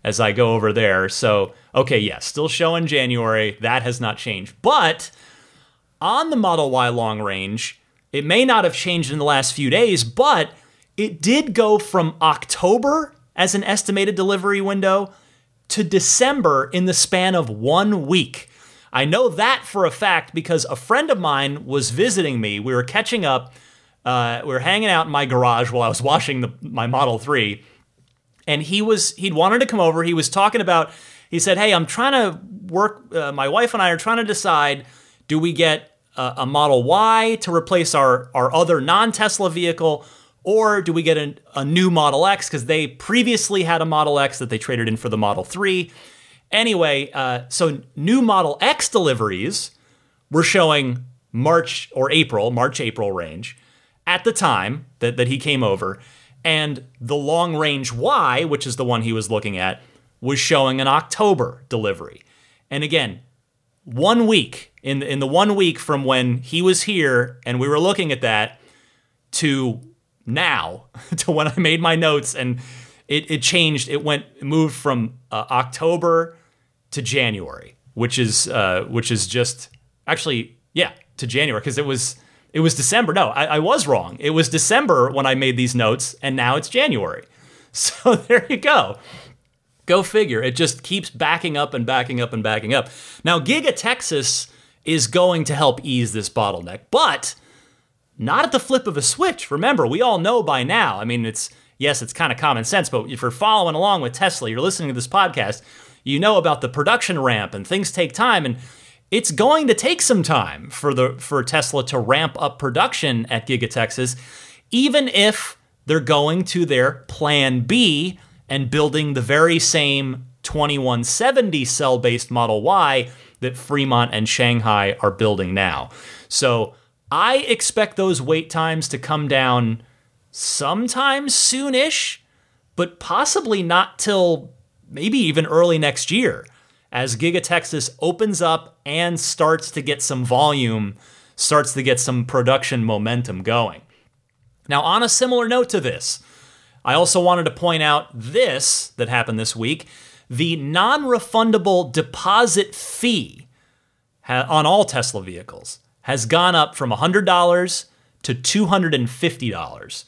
as I go over there. So, okay, yes, yeah, still showing January. That has not changed. But on the Model Y long range, it may not have changed in the last few days, but it did go from October as an estimated delivery window to December in the span of one week. I know that for a fact because a friend of mine was visiting me. We were catching up. Uh, we were hanging out in my garage while I was washing the, my Model 3. And he was he'd wanted to come over. He was talking about he said, "Hey, I'm trying to work uh, my wife and I are trying to decide do we get a, Model Y to replace our our other non-Tesla vehicle or do we get a, a new Model X because they previously had a Model X that they traded in for the Model 3." Anyway, uh, so new Model X deliveries were showing March or April, March April range at the time that, that he came over. And the long range Y, which is the one he was looking at, was showing an October delivery. And again, one week, in, in the one week from when he was here and we were looking at that to now, to when I made my notes and it, it changed. It went moved from uh, October to January, which is uh, which is just actually yeah to January because it was it was December. No, I, I, was wrong. It was December when I made these notes, and now it's January. So there you go. Go figure. It just keeps backing up and backing up and backing up. Now, Giga Texas is going to help ease this bottleneck, but not at the flip of a switch. Remember, we all know by now. I mean, it's yes, it's kind of common sense, but if you're following along with Tesla, you're listening to this podcast, you know about the production ramp and things take time and it's going to take some time for the for Tesla to ramp up production at Giga Texas, even if they're going to their plan B and building the very same 2170 cell-based Model Y that Fremont and Shanghai are building now. So I expect those wait times to come down sometime soonish, but possibly not till maybe even early next year as Giga Texas opens up and starts to get some volume, starts to get some production momentum going. Now, on a similar note to this, I also wanted to point out this that happened this week the non refundable deposit fee on all Tesla vehicles has gone up from $100 to $250.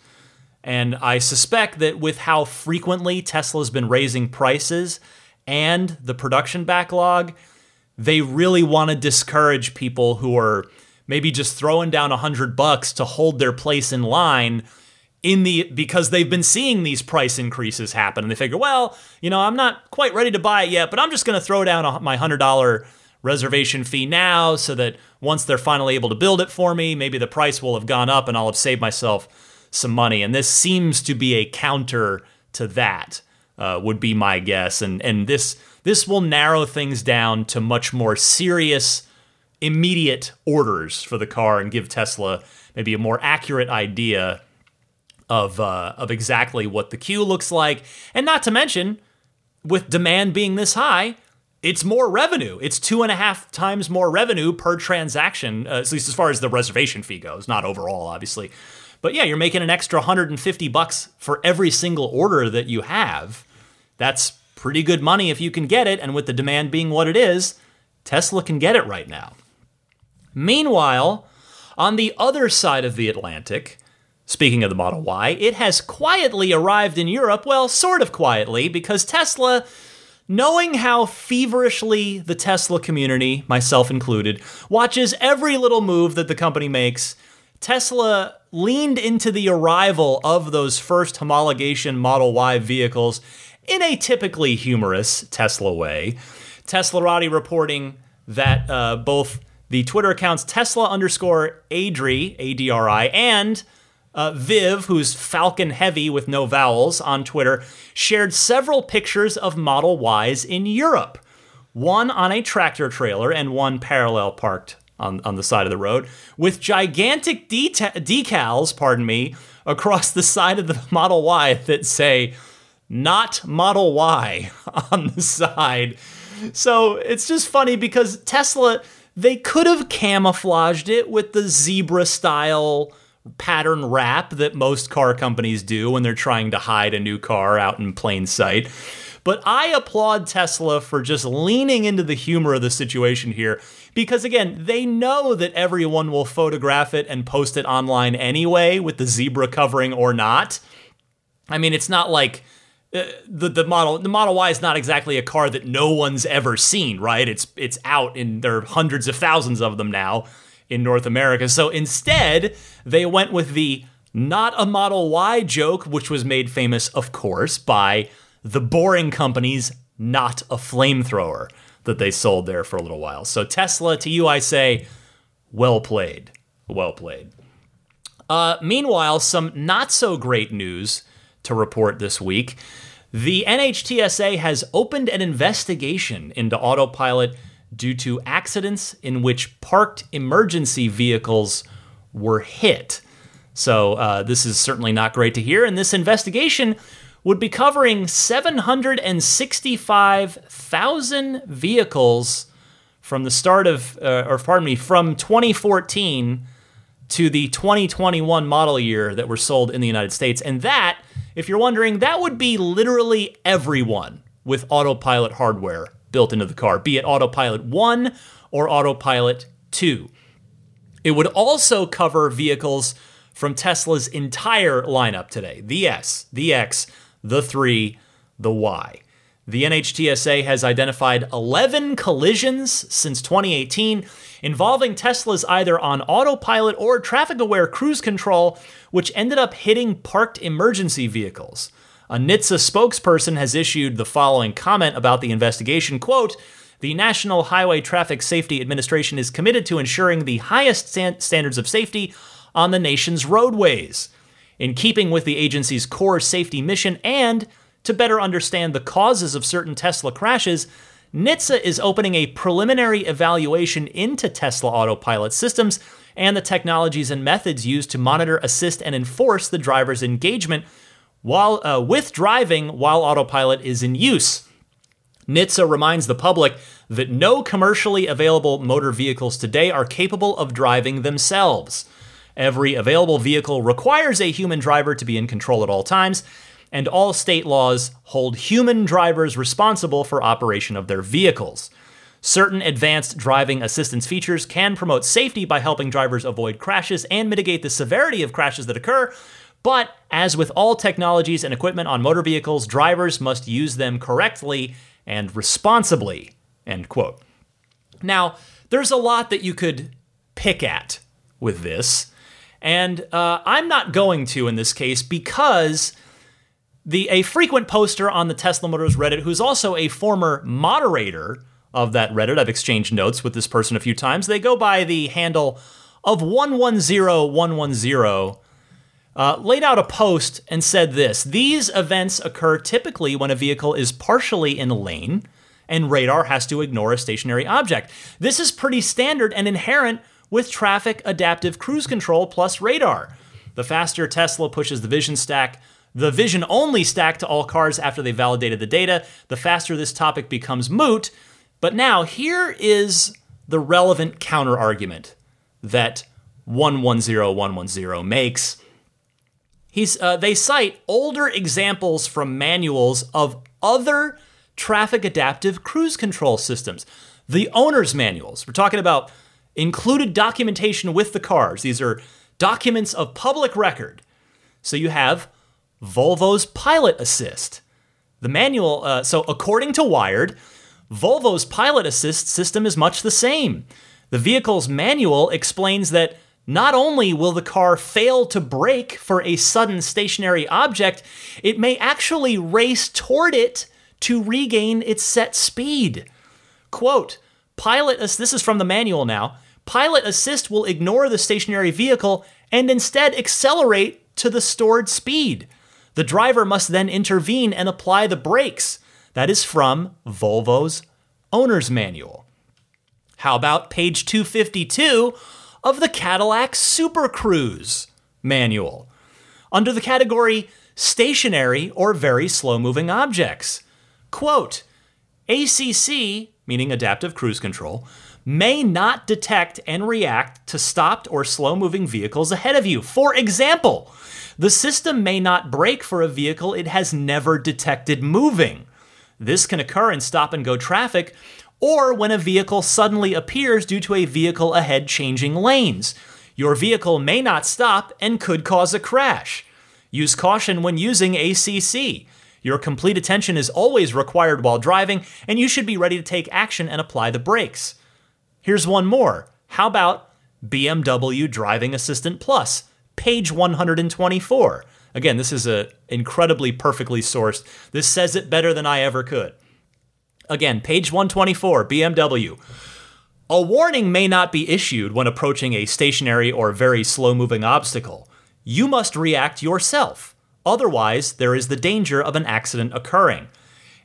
And I suspect that with how frequently Tesla's been raising prices and the production backlog, they really want to discourage people who are maybe just throwing down hundred bucks to hold their place in line in the because they've been seeing these price increases happen and they figure well you know i'm not quite ready to buy it yet but i'm just going to throw down a, my hundred dollar reservation fee now so that once they're finally able to build it for me maybe the price will have gone up and i'll have saved myself some money. And this seems to be a counter to that uh, would be my guess. And and this this will narrow things down to much more serious immediate orders for the car and give tesla maybe a more accurate idea of uh, of exactly what the queue looks like, and not to mention, with demand being this high, it's more revenue. It's two and a half times more revenue per transaction, uh, at least as far as the reservation fee goes, not overall, obviously. But yeah, you're making an extra 150 bucks for every single order that you have. That's pretty good money if you can get it, and with the demand being what it is, Tesla can get it right now. Meanwhile, on the other side of the Atlantic, Speaking of the Model Y, it has quietly arrived in Europe, well, sort of quietly, because Tesla, knowing how feverishly the Tesla community, myself included, watches every little move that the company makes, Tesla leaned into the arrival of those first homologation Model Y vehicles in a typically humorous Tesla way. Teslarati reporting that uh, both the Twitter accounts Tesla underscore Adri, A D R I, and uh, Viv, who's Falcon Heavy with no vowels on Twitter, shared several pictures of Model Ys in Europe. One on a tractor trailer and one parallel parked on, on the side of the road, with gigantic deta- decals, pardon me, across the side of the Model Y that say, not Model Y on the side. So it's just funny because Tesla, they could have camouflaged it with the zebra style pattern wrap that most car companies do when they're trying to hide a new car out in plain sight. But I applaud Tesla for just leaning into the humor of the situation here because, again, they know that everyone will photograph it and post it online anyway with the zebra covering or not. I mean, it's not like. Uh, the the model the Model Y is not exactly a car that no one's ever seen, right? It's it's out and there are hundreds of thousands of them now in North America. So instead, they went with the not a Model Y joke, which was made famous, of course, by the Boring Company's Not a Flamethrower that they sold there for a little while. So, Tesla, to you, I say, well played. Well played. Uh, meanwhile, some not so great news to report this week. The NHTSA has opened an investigation into autopilot due to accidents in which parked emergency vehicles were hit. So, uh, this is certainly not great to hear. And this investigation would be covering 765,000 vehicles from the start of, uh, or pardon me, from 2014 to the 2021 model year that were sold in the United States. And that, if you're wondering, that would be literally everyone with autopilot hardware built into the car, be it Autopilot 1 or Autopilot 2. It would also cover vehicles from Tesla's entire lineup today the S, the X, the 3, the Y. The NHTSA has identified 11 collisions since 2018 involving Teslas either on autopilot or traffic aware cruise control, which ended up hitting parked emergency vehicles. A NHTSA spokesperson has issued the following comment about the investigation quote, the National Highway Traffic Safety Administration is committed to ensuring the highest standards of safety on the nation's roadways. In keeping with the agency's core safety mission and to better understand the causes of certain Tesla crashes, NHTSA is opening a preliminary evaluation into Tesla autopilot systems and the technologies and methods used to monitor, assist, and enforce the driver's engagement while uh, with driving while autopilot is in use. NHTSA reminds the public that no commercially available motor vehicles today are capable of driving themselves. Every available vehicle requires a human driver to be in control at all times, and all state laws hold human drivers responsible for operation of their vehicles. Certain advanced driving assistance features can promote safety by helping drivers avoid crashes and mitigate the severity of crashes that occur. But as with all technologies and equipment on motor vehicles, drivers must use them correctly and responsibly. End quote. Now, there's a lot that you could pick at with this, and uh, I'm not going to in this case because the a frequent poster on the Tesla Motors Reddit, who's also a former moderator of that Reddit. I've exchanged notes with this person a few times. They go by the handle of 110110. Uh, laid out a post and said this These events occur typically when a vehicle is partially in lane and radar has to ignore a stationary object. This is pretty standard and inherent with traffic adaptive cruise control plus radar. The faster Tesla pushes the vision stack, the vision only stack to all cars after they validated the data, the faster this topic becomes moot. But now, here is the relevant counter argument that 110110 makes. He's, uh, they cite older examples from manuals of other traffic adaptive cruise control systems. The owner's manuals, we're talking about included documentation with the cars. These are documents of public record. So you have Volvo's Pilot Assist. The manual, uh, so according to Wired, Volvo's Pilot Assist system is much the same. The vehicle's manual explains that not only will the car fail to brake for a sudden stationary object, it may actually race toward it to regain its set speed. Quote, Pilot, this is from the manual now. Pilot Assist will ignore the stationary vehicle and instead accelerate to the stored speed. The driver must then intervene and apply the brakes. That is from Volvo's owner's manual. How about page 252 of the Cadillac Super Cruise manual? Under the category stationary or very slow moving objects. Quote ACC, meaning adaptive cruise control, may not detect and react to stopped or slow moving vehicles ahead of you. For example, the system may not brake for a vehicle it has never detected moving. This can occur in stop and go traffic or when a vehicle suddenly appears due to a vehicle ahead changing lanes. Your vehicle may not stop and could cause a crash. Use caution when using ACC. Your complete attention is always required while driving, and you should be ready to take action and apply the brakes. Here's one more. How about BMW Driving Assistant Plus? page 124. Again, this is a incredibly perfectly sourced. This says it better than I ever could. Again, page 124, BMW. A warning may not be issued when approaching a stationary or very slow moving obstacle. You must react yourself. Otherwise, there is the danger of an accident occurring.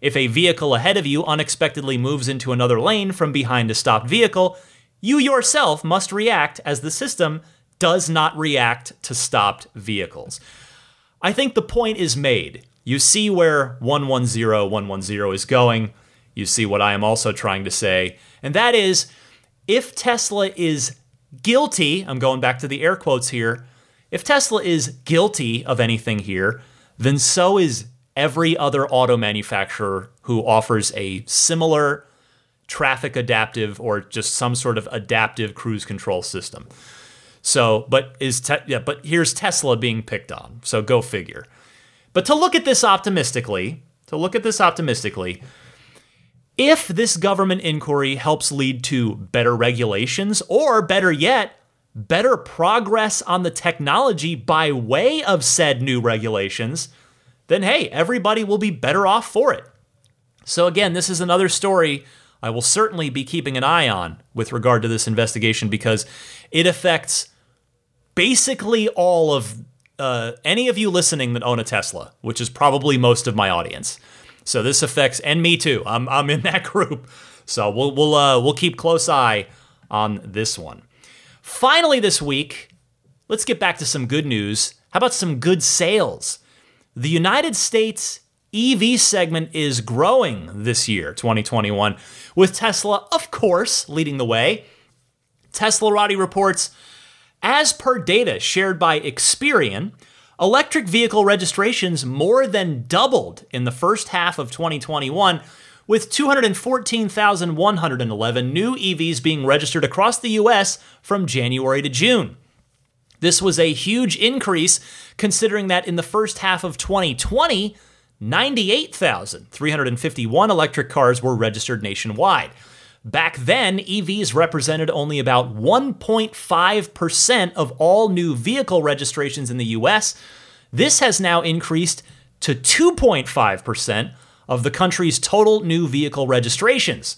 If a vehicle ahead of you unexpectedly moves into another lane from behind a stopped vehicle, you yourself must react as the system does not react to stopped vehicles. I think the point is made. You see where 110 110 is going. You see what I am also trying to say. And that is if Tesla is guilty, I'm going back to the air quotes here, if Tesla is guilty of anything here, then so is every other auto manufacturer who offers a similar traffic adaptive or just some sort of adaptive cruise control system. So, but is te- yeah, but here's Tesla being picked on. So go figure. But to look at this optimistically, to look at this optimistically, if this government inquiry helps lead to better regulations, or better yet, better progress on the technology by way of said new regulations, then hey, everybody will be better off for it. So, again, this is another story I will certainly be keeping an eye on with regard to this investigation because it affects basically all of uh, any of you listening that own a Tesla, which is probably most of my audience. So this affects, and me too. I'm, I'm in that group. So we'll we'll uh, we'll keep close eye on this one. Finally, this week, let's get back to some good news. How about some good sales? The United States EV segment is growing this year, 2021, with Tesla, of course, leading the way. Teslarati reports, as per data shared by Experian, electric vehicle registrations more than doubled in the first half of 2021, with 214,111 new EVs being registered across the US from January to June. This was a huge increase considering that in the first half of 2020, 98,351 electric cars were registered nationwide. Back then, EVs represented only about 1.5% of all new vehicle registrations in the US. This has now increased to 2.5% of the country's total new vehicle registrations.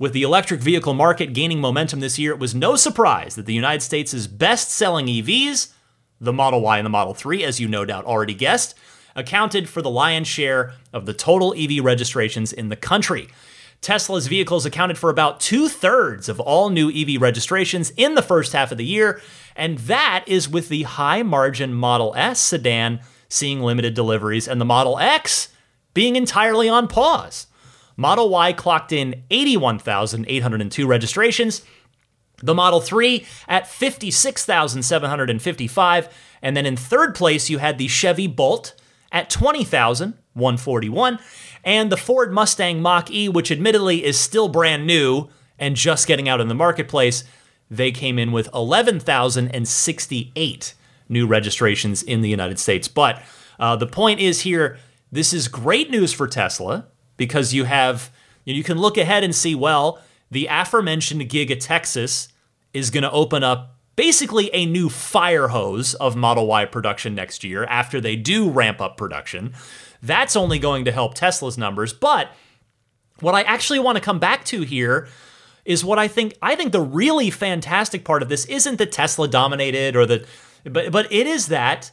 With the electric vehicle market gaining momentum this year, it was no surprise that the United States' best selling EVs, the Model Y and the Model 3, as you no doubt already guessed, accounted for the lion's share of the total EV registrations in the country. Tesla's vehicles accounted for about two thirds of all new EV registrations in the first half of the year, and that is with the high margin Model S sedan seeing limited deliveries and the Model X being entirely on pause. Model Y clocked in 81,802 registrations, the Model 3 at 56,755, and then in third place you had the Chevy Bolt at 20,141, and the Ford Mustang Mach E, which admittedly is still brand new and just getting out in the marketplace, they came in with 11,068 new registrations in the United States. But uh, the point is here, this is great news for Tesla because you have you can look ahead and see well the aforementioned Giga Texas is going to open up basically a new fire hose of Model Y production next year after they do ramp up production. That's only going to help Tesla's numbers, but what I actually want to come back to here is what I think I think the really fantastic part of this isn't that Tesla dominated or that but but it is that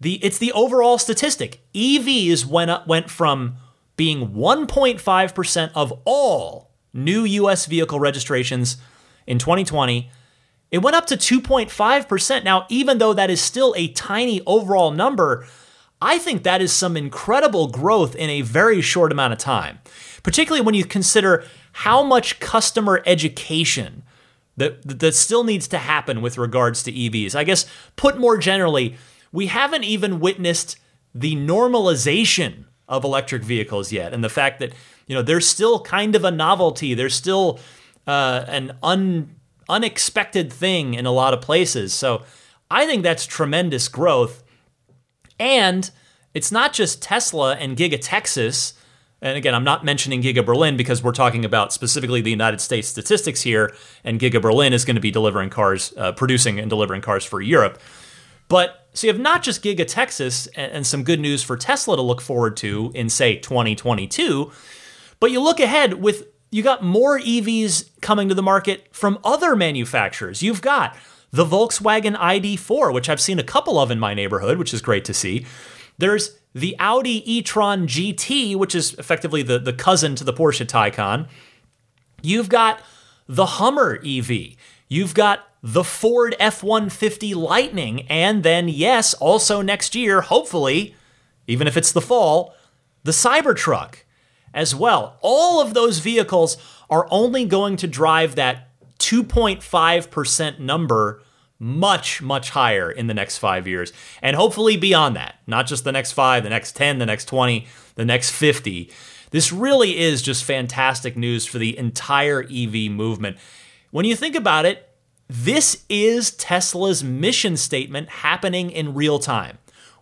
the it's the overall statistic. EVs went up, went from being 1.5% of all new US vehicle registrations in 2020 it went up to 2.5%. Now, even though that is still a tiny overall number, I think that is some incredible growth in a very short amount of time, particularly when you consider how much customer education that, that still needs to happen with regards to EVs. I guess, put more generally, we haven't even witnessed the normalization of electric vehicles yet, and the fact that you know there's still kind of a novelty. There's still uh, an un unexpected thing in a lot of places. So I think that's tremendous growth. And it's not just Tesla and Giga Texas. And again, I'm not mentioning Giga Berlin because we're talking about specifically the United States statistics here, and Giga Berlin is going to be delivering cars, uh, producing and delivering cars for Europe. But so you have not just Giga Texas and, and some good news for Tesla to look forward to in, say, 2022, but you look ahead with you got more EVs coming to the market from other manufacturers. You've got the Volkswagen ID4, which I've seen a couple of in my neighborhood, which is great to see. There's the Audi e-tron GT, which is effectively the, the cousin to the Porsche Taycan. You've got the Hummer EV. You've got the Ford F 150 Lightning. And then, yes, also next year, hopefully, even if it's the fall, the Cybertruck as well. All of those vehicles are only going to drive that 2.5% number much, much higher in the next five years. And hopefully beyond that, not just the next five, the next 10, the next 20, the next 50. This really is just fantastic news for the entire EV movement. When you think about it, this is Tesla's mission statement happening in real time.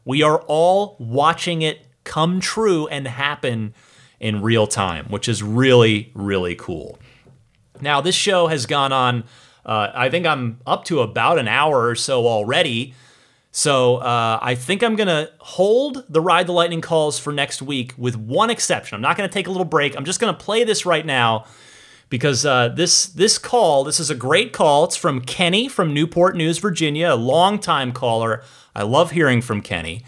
We are all watching it come true and happen in real time, which is really, really cool. Now, this show has gone on, uh, I think I'm up to about an hour or so already. So uh, I think I'm going to hold the Ride the Lightning calls for next week with one exception. I'm not going to take a little break. I'm just going to play this right now because uh, this this call, this is a great call. It's from Kenny from Newport News, Virginia, a longtime caller. I love hearing from Kenny.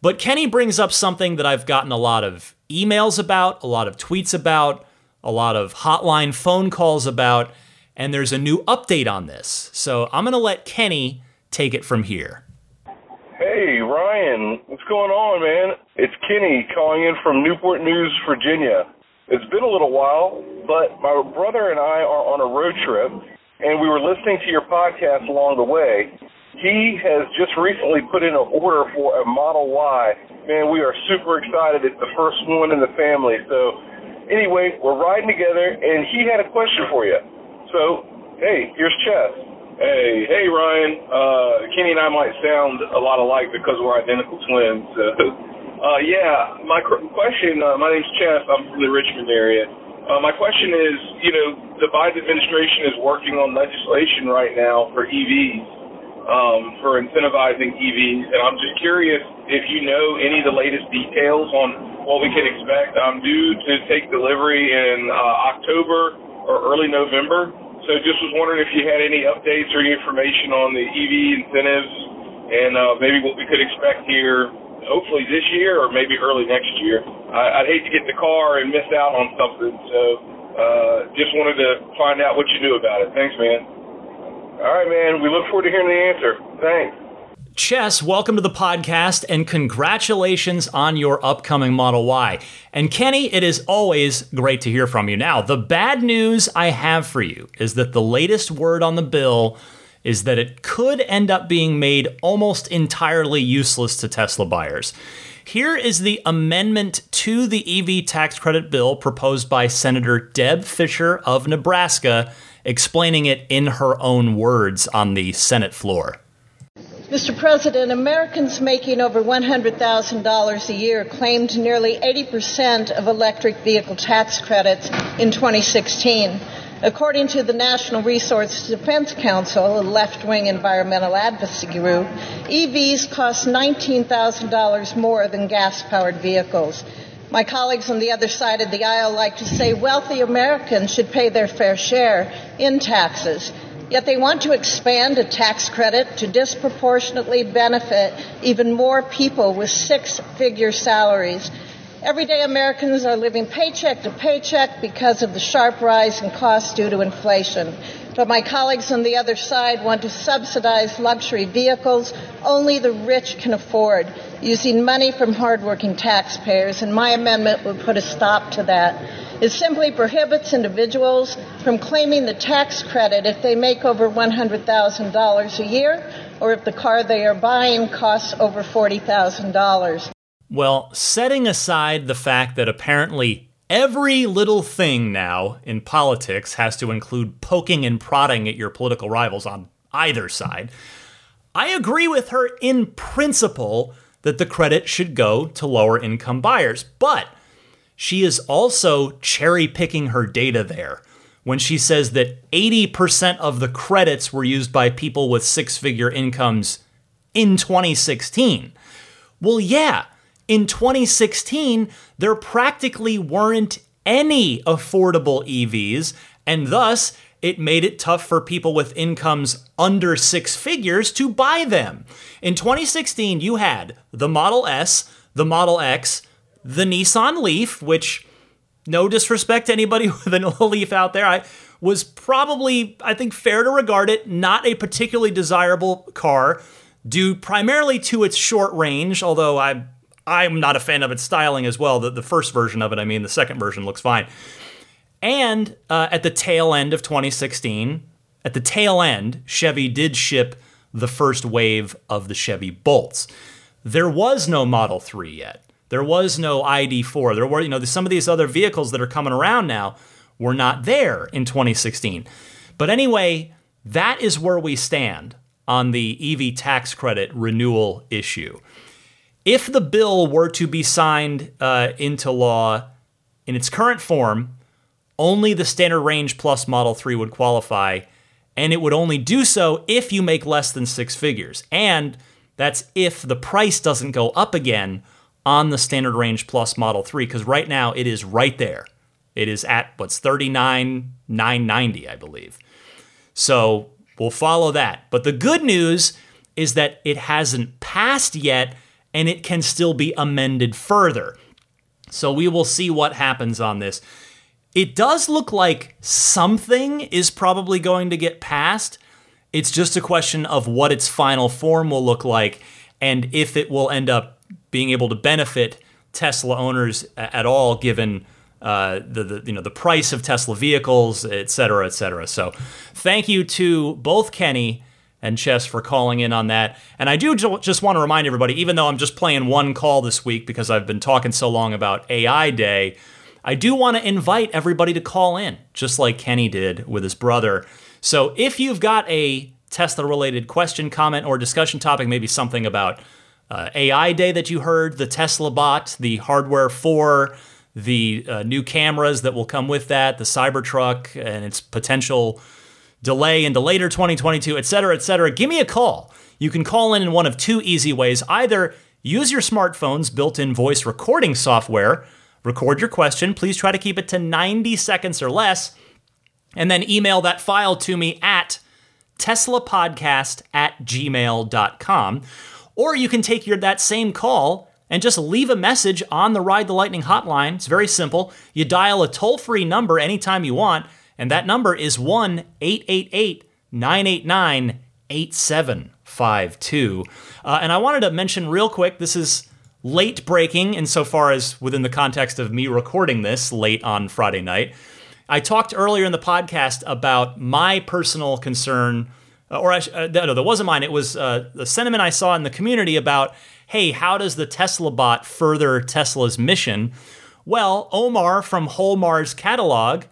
But Kenny brings up something that I've gotten a lot of emails about, a lot of tweets about, a lot of hotline phone calls about, and there's a new update on this. So I'm going to let Kenny take it from here. Hey, Ryan, what's going on, man? It's Kenny calling in from Newport News, Virginia. It's been a little while, but my brother and I are on a road trip, and we were listening to your podcast along the way. He has just recently put in an order for a Model Y. Man, we are super excited. It's the first one in the family. So, anyway, we're riding together, and he had a question for you. So, hey, here's Chess. Hey, hey, Ryan. Uh, Kenny and I might sound a lot alike because we're identical twins. So, uh, yeah, my question. Uh, my name's Chess. I'm from the Richmond area. Uh, my question is, you know, the Biden administration is working on legislation right now for EVs um, for incentivizing EVs, and I'm just curious if you know any of the latest details on what we can expect. I'm due to take delivery in uh, October or early November, so just was wondering if you had any updates or any information on the EV incentives and uh, maybe what we could expect here, hopefully this year or maybe early next year. I, I'd hate to get the car and miss out on something, so uh, just wanted to find out what you knew about it. Thanks, man. All right, man. We look forward to hearing the answer. Thanks. Chess, welcome to the podcast and congratulations on your upcoming Model Y. And Kenny, it is always great to hear from you. Now, the bad news I have for you is that the latest word on the bill is that it could end up being made almost entirely useless to Tesla buyers. Here is the amendment to the EV tax credit bill proposed by Senator Deb Fischer of Nebraska explaining it in her own words on the Senate floor. Mr. President, Americans making over $100,000 a year claimed nearly 80% of electric vehicle tax credits in 2016. According to the National Resource Defense Council, a left wing environmental advocacy group, EVs cost $19,000 more than gas powered vehicles. My colleagues on the other side of the aisle like to say wealthy Americans should pay their fair share in taxes. Yet they want to expand a tax credit to disproportionately benefit even more people with six figure salaries. Everyday Americans are living paycheck to paycheck because of the sharp rise in costs due to inflation. But my colleagues on the other side want to subsidize luxury vehicles only the rich can afford using money from hardworking taxpayers, and my amendment would put a stop to that. It simply prohibits individuals from claiming the tax credit if they make over $100,000 a year or if the car they are buying costs over $40,000. Well, setting aside the fact that apparently every little thing now in politics has to include poking and prodding at your political rivals on either side, I agree with her in principle that the credit should go to lower income buyers. But she is also cherry picking her data there when she says that 80% of the credits were used by people with six figure incomes in 2016. Well, yeah, in 2016, there practically weren't any affordable EVs, and thus it made it tough for people with incomes under six figures to buy them. In 2016, you had the Model S, the Model X, the Nissan Leaf, which, no disrespect to anybody with a Leaf out there, I was probably, I think, fair to regard it not a particularly desirable car, due primarily to its short range, although I I'm not a fan of its styling as well. The, the first version of it, I mean, the second version looks fine. And uh, at the tail end of 2016, at the tail end, Chevy did ship the first wave of the Chevy Bolts. There was no Model 3 yet. There was no ID4. There were, you know, some of these other vehicles that are coming around now were not there in 2016. But anyway, that is where we stand on the EV tax credit renewal issue. if the bill were to be signed uh, into law in its current form, only the standard range plus Model 3 would qualify, and it would only do so if you make less than six figures. And that's if the price doesn't go up again on the standard range plus Model 3, because right now it is right there. It is at what's 39,990, I believe. So we'll follow that. But the good news is that it hasn't passed yet and it can still be amended further. So we will see what happens on this. It does look like something is probably going to get passed. It's just a question of what its final form will look like and if it will end up being able to benefit Tesla owners at all, given uh, the, the, you know the price of Tesla vehicles, et cetera, et cetera. So, thank you to both Kenny and Chess for calling in on that. And I do just want to remind everybody, even though I'm just playing one call this week because I've been talking so long about AI Day, I do want to invite everybody to call in, just like Kenny did with his brother. So if you've got a Tesla related question, comment, or discussion topic, maybe something about uh, AI Day that you heard, the Tesla bot, the hardware for the uh, new cameras that will come with that, the Cybertruck, and its potential delay into later 2022, et cetera, et cetera, give me a call. You can call in in one of two easy ways. Either use your smartphone's built in voice recording software, record your question. Please try to keep it to 90 seconds or less, and then email that file to me at teslapodcast at gmail.com. Or you can take your that same call and just leave a message on the Ride the Lightning hotline. It's very simple. You dial a toll free number anytime you want and that number is 1 888 989 8752. Uh, and I wanted to mention real quick this is late breaking insofar as within the context of me recording this late on Friday night. I talked earlier in the podcast about my personal concern, or I, uh, no, that wasn't mine. It was uh, the sentiment I saw in the community about, hey, how does the Tesla bot further Tesla's mission? Well, Omar from Whole Mars Catalog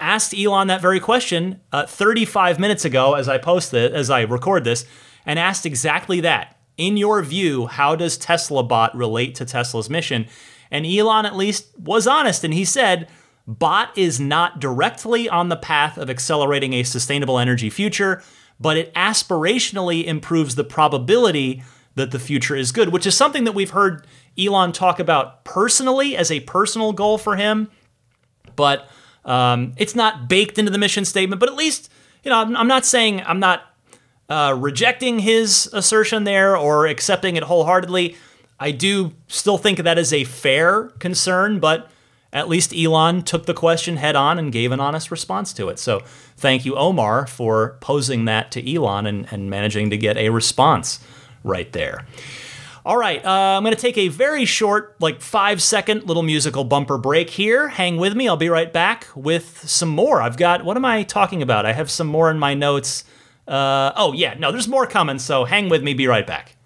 asked Elon that very question uh, 35 minutes ago as I post it, as I record this, and asked exactly that. In your view, how does Tesla bot relate to Tesla's mission? And Elon at least was honest and he said, Bot is not directly on the path of accelerating a sustainable energy future, but it aspirationally improves the probability that the future is good, which is something that we've heard Elon talk about personally as a personal goal for him. But um, it's not baked into the mission statement, but at least, you know, I'm, I'm not saying I'm not uh, rejecting his assertion there or accepting it wholeheartedly. I do still think that is a fair concern, but at least Elon took the question head on and gave an honest response to it. So thank you, Omar, for posing that to Elon and, and managing to get a response right there. All right, uh, I'm going to take a very short, like five second little musical bumper break here. Hang with me. I'll be right back with some more. I've got, what am I talking about? I have some more in my notes. Uh, oh, yeah, no, there's more coming, so hang with me. Be right back.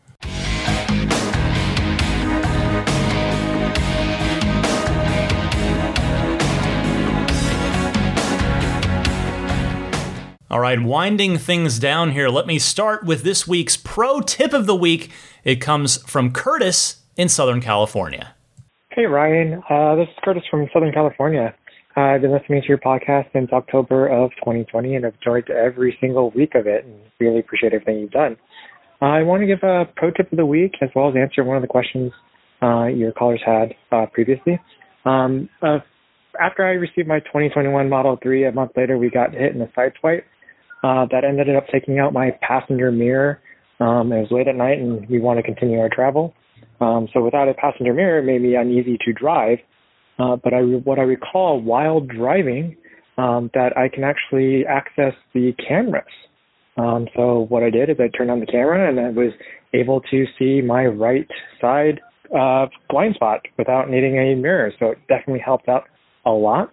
All right, winding things down here, let me start with this week's pro tip of the week. It comes from Curtis in Southern California. Hey, Ryan. Uh, this is Curtis from Southern California. Uh, I've been listening to your podcast since October of 2020 and have enjoyed every single week of it and really appreciate everything you've done. Uh, I want to give a pro tip of the week as well as answer one of the questions uh, your callers had uh, previously. Um, after I received my 2021 Model 3, a month later, we got hit in a side swipe uh, that ended up taking out my passenger mirror. Um, it was late at night and we want to continue our travel. Um, so without a passenger mirror, it made me uneasy to drive. Uh, but I, what I recall while driving, um, that I can actually access the cameras. Um, so what I did is I turned on the camera and I was able to see my right side uh, blind spot without needing any mirrors. So it definitely helped out a lot.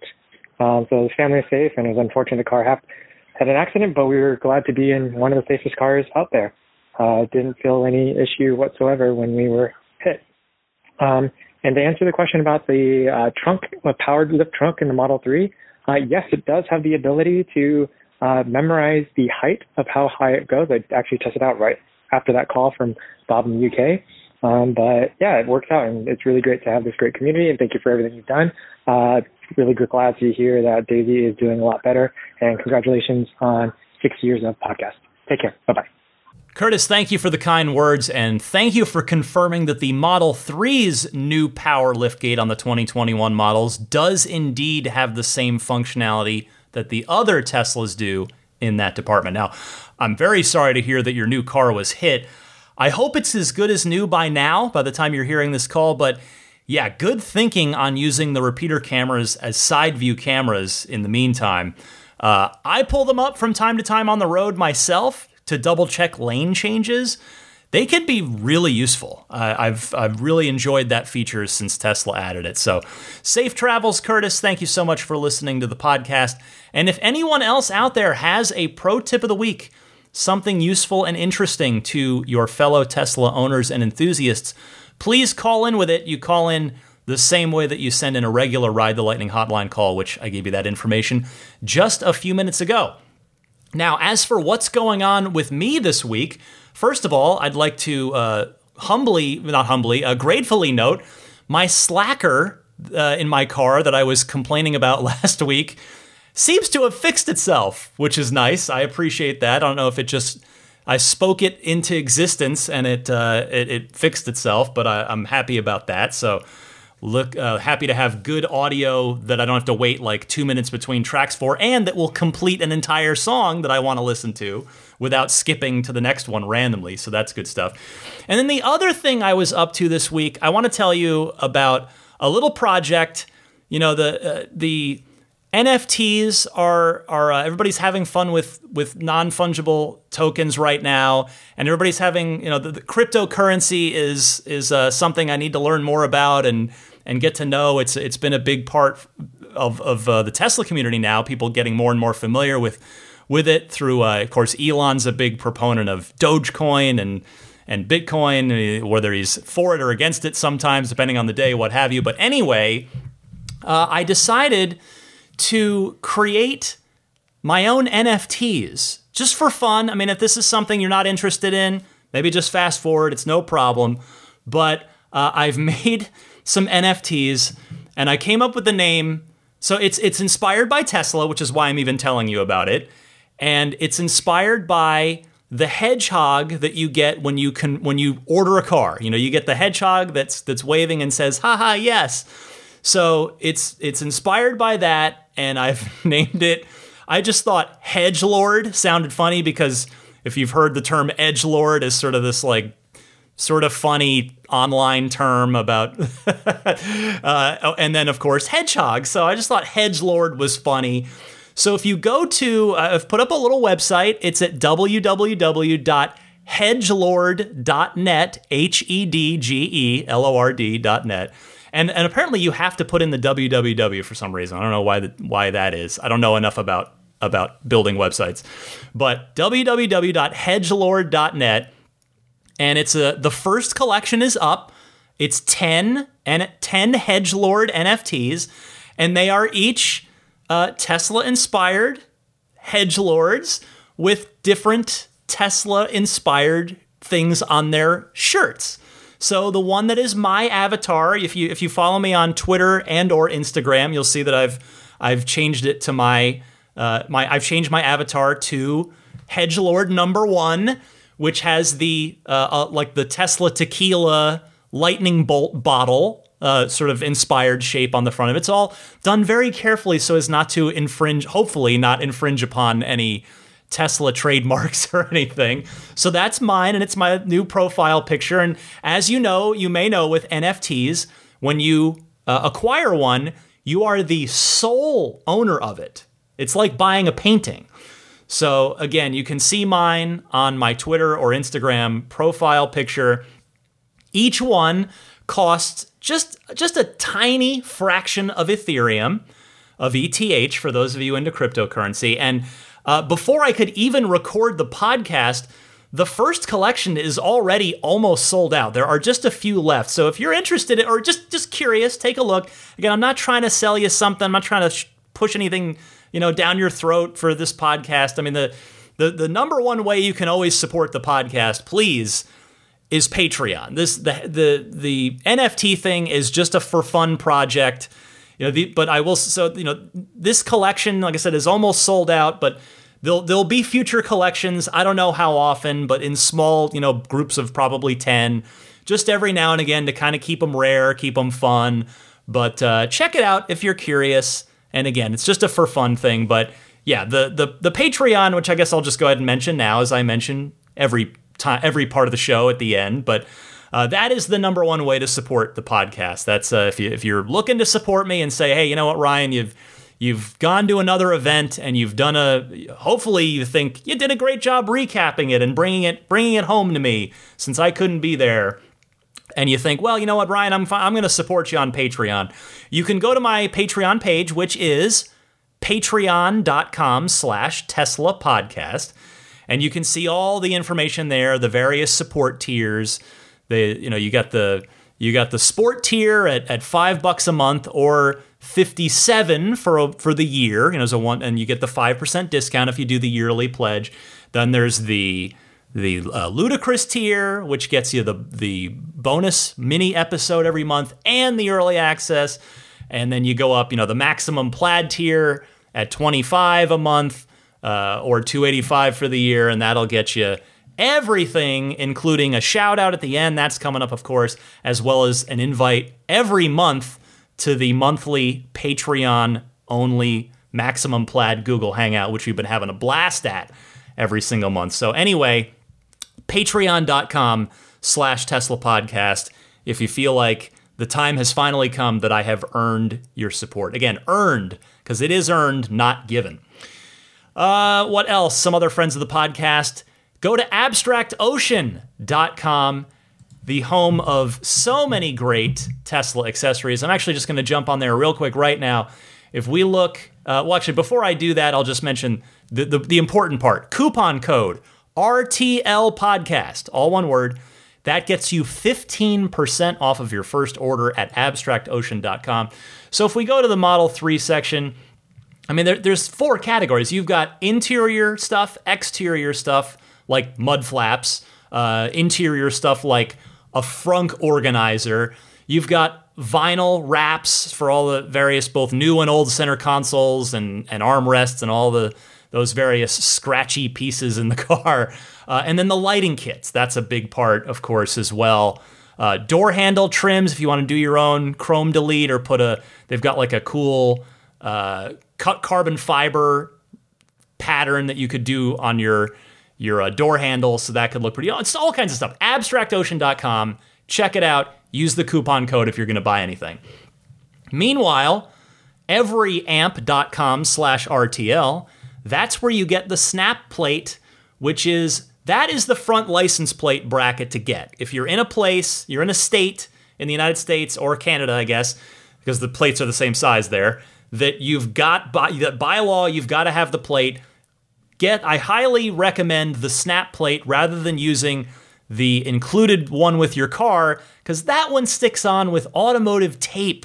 Um, so the family is safe, and it was unfortunate the car happened had an accident, but we were glad to be in one of the safest cars out there. Uh, didn't feel any issue whatsoever when we were hit. Um, and to answer the question about the uh, trunk, the powered lift trunk in the Model 3, uh, yes, it does have the ability to uh, memorize the height of how high it goes. I actually tested out right after that call from Bob in the UK. Um, but yeah, it works out, and it's really great to have this great community. And thank you for everything you've done. Really glad to hear that Daisy is doing a lot better. And congratulations on six years of podcast. Take care. Bye bye. Curtis, thank you for the kind words, and thank you for confirming that the Model 3's new power liftgate on the 2021 models does indeed have the same functionality that the other Teslas do in that department. Now, I'm very sorry to hear that your new car was hit. I hope it's as good as new by now, by the time you're hearing this call, but yeah, good thinking on using the repeater cameras as side view cameras in the meantime. Uh, I pull them up from time to time on the road myself to double check lane changes, they can be really useful. Uh, I've I've really enjoyed that feature since Tesla added it. So, safe travels, Curtis. Thank you so much for listening to the podcast. And if anyone else out there has a pro tip of the week, something useful and interesting to your fellow Tesla owners and enthusiasts, please call in with it. You call in the same way that you send in a regular Ride the Lightning hotline call, which I gave you that information just a few minutes ago. Now, as for what's going on with me this week, first of all, I'd like to uh, humbly, not humbly, uh, gratefully note my slacker uh, in my car that I was complaining about last week seems to have fixed itself, which is nice. I appreciate that. I don't know if it just I spoke it into existence and it uh, it, it, fixed itself, but I, am happy about that. So look uh, happy to have good audio that I don't have to wait like two minutes between tracks for, and that will complete an entire song that I want to listen to without skipping to the next one randomly. So that's good stuff. And then the other thing I was up to this week, I want to tell you about a little project. You know the uh, the NFTs are are uh, everybody's having fun with with non fungible tokens right now, and everybody's having you know the, the cryptocurrency is is uh, something I need to learn more about and and get to know. It's it's been a big part of of uh, the Tesla community now. People getting more and more familiar with with it through, uh, of course, Elon's a big proponent of Dogecoin and and Bitcoin, uh, whether he's for it or against it sometimes, depending on the day, what have you. But anyway, uh, I decided to create my own NFTs just for fun. I mean, if this is something you're not interested in, maybe just fast forward, it's no problem. But uh, I've made some NFTs, and I came up with the name. So it's it's inspired by Tesla, which is why I'm even telling you about it, and it's inspired by the hedgehog that you get when you can when you order a car. You know, you get the hedgehog that's that's waving and says, "Haha, yes." So it's it's inspired by that, and I've named it. I just thought Hedge Lord sounded funny because if you've heard the term Edge Lord is sort of this like sort of funny online term about, uh, oh, and then of course hedgehog. So I just thought hedge lord was funny. So if you go to, uh, I've put up a little website. It's at www.hedgelord.net, H E D G E L O R D.net. And, and apparently you have to put in the www for some reason. I don't know why the, why that is. I don't know enough about about building websites. But www.hedgelord.net and it's a the first collection is up. It's 10 and 10 Hedgelord NFTs, and they are each uh, Tesla inspired Hedgelords with different Tesla inspired things on their shirts. So the one that is my avatar, if you if you follow me on Twitter and or Instagram, you'll see that I've I've changed it to my uh, my I've changed my avatar to Hedge Lord number one which has the uh, uh, like the Tesla tequila lightning bolt bottle, uh, sort of inspired shape on the front of it. It's all done very carefully so as not to infringe, hopefully, not infringe upon any Tesla trademarks or anything. So that's mine, and it's my new profile picture. And as you know, you may know with NFTs, when you uh, acquire one, you are the sole owner of it. It's like buying a painting. So again, you can see mine on my Twitter or Instagram profile picture. Each one costs just just a tiny fraction of Ethereum, of ETH for those of you into cryptocurrency. And uh, before I could even record the podcast, the first collection is already almost sold out. There are just a few left. So if you're interested or just just curious, take a look. Again, I'm not trying to sell you something. I'm not trying to sh- push anything you know, down your throat for this podcast. I mean, the the the number one way you can always support the podcast, please, is Patreon. This the the the NFT thing is just a for fun project. You know, the, but I will so you know this collection, like I said, is almost sold out, but there'll there'll be future collections. I don't know how often, but in small you know groups of probably ten, just every now and again to kind of keep them rare, keep them fun. But uh, check it out if you're curious. And again, it's just a for fun thing. But yeah, the the the Patreon, which I guess I'll just go ahead and mention now, as I mention every time, every part of the show at the end. But uh, that is the number one way to support the podcast. That's uh, if you if you're looking to support me and say, hey, you know what, Ryan, you've you've gone to another event and you've done a hopefully you think you did a great job recapping it and bringing it bringing it home to me since I couldn't be there and you think, well, you know what, Ryan, I'm I'm going to support you on Patreon. You can go to my Patreon page, which is patreon.com slash Tesla podcast. And you can see all the information there, the various support tiers. The you know, you got the you got the sport tier at, at five bucks a month or 57 for for the year, you know, so one and you get the 5% discount if you do the yearly pledge. Then there's the the uh, ludicrous tier, which gets you the the bonus mini episode every month and the early access, and then you go up, you know, the maximum plaid tier at 25 a month uh, or 285 for the year, and that'll get you everything, including a shout out at the end. That's coming up, of course, as well as an invite every month to the monthly Patreon only maximum plaid Google Hangout, which we've been having a blast at every single month. So anyway, patreon.com slash Tesla podcast if you feel like the time has finally come that I have earned your support. Again, earned, because it is earned, not given. Uh, what else? Some other friends of the podcast. Go to abstractocean.com, the home of so many great Tesla accessories. I'm actually just going to jump on there real quick right now. If we look, uh, well, actually, before I do that, I'll just mention the, the, the important part coupon code RTL podcast, all one word. That gets you 15% off of your first order at abstractocean.com. So if we go to the Model 3 section, I mean, there, there's four categories. You've got interior stuff, exterior stuff like mud flaps, uh, interior stuff like a frunk organizer. You've got vinyl wraps for all the various, both new and old center consoles and, and armrests and all the those various scratchy pieces in the car. Uh, and then the lighting kits. That's a big part, of course, as well. Uh, door handle trims, if you want to do your own chrome delete or put a, they've got like a cool uh, cut carbon fiber pattern that you could do on your your uh, door handle, so that could look pretty. It's all kinds of stuff. Abstractocean.com. Check it out. Use the coupon code if you're going to buy anything. Meanwhile, everyamp.com slash RTL that's where you get the snap plate, which is that is the front license plate bracket to get. If you're in a place, you're in a state in the United States or Canada, I guess, because the plates are the same size there, that you've got by that by law you've got to have the plate. Get I highly recommend the snap plate rather than using the included one with your car because that one sticks on with automotive tape.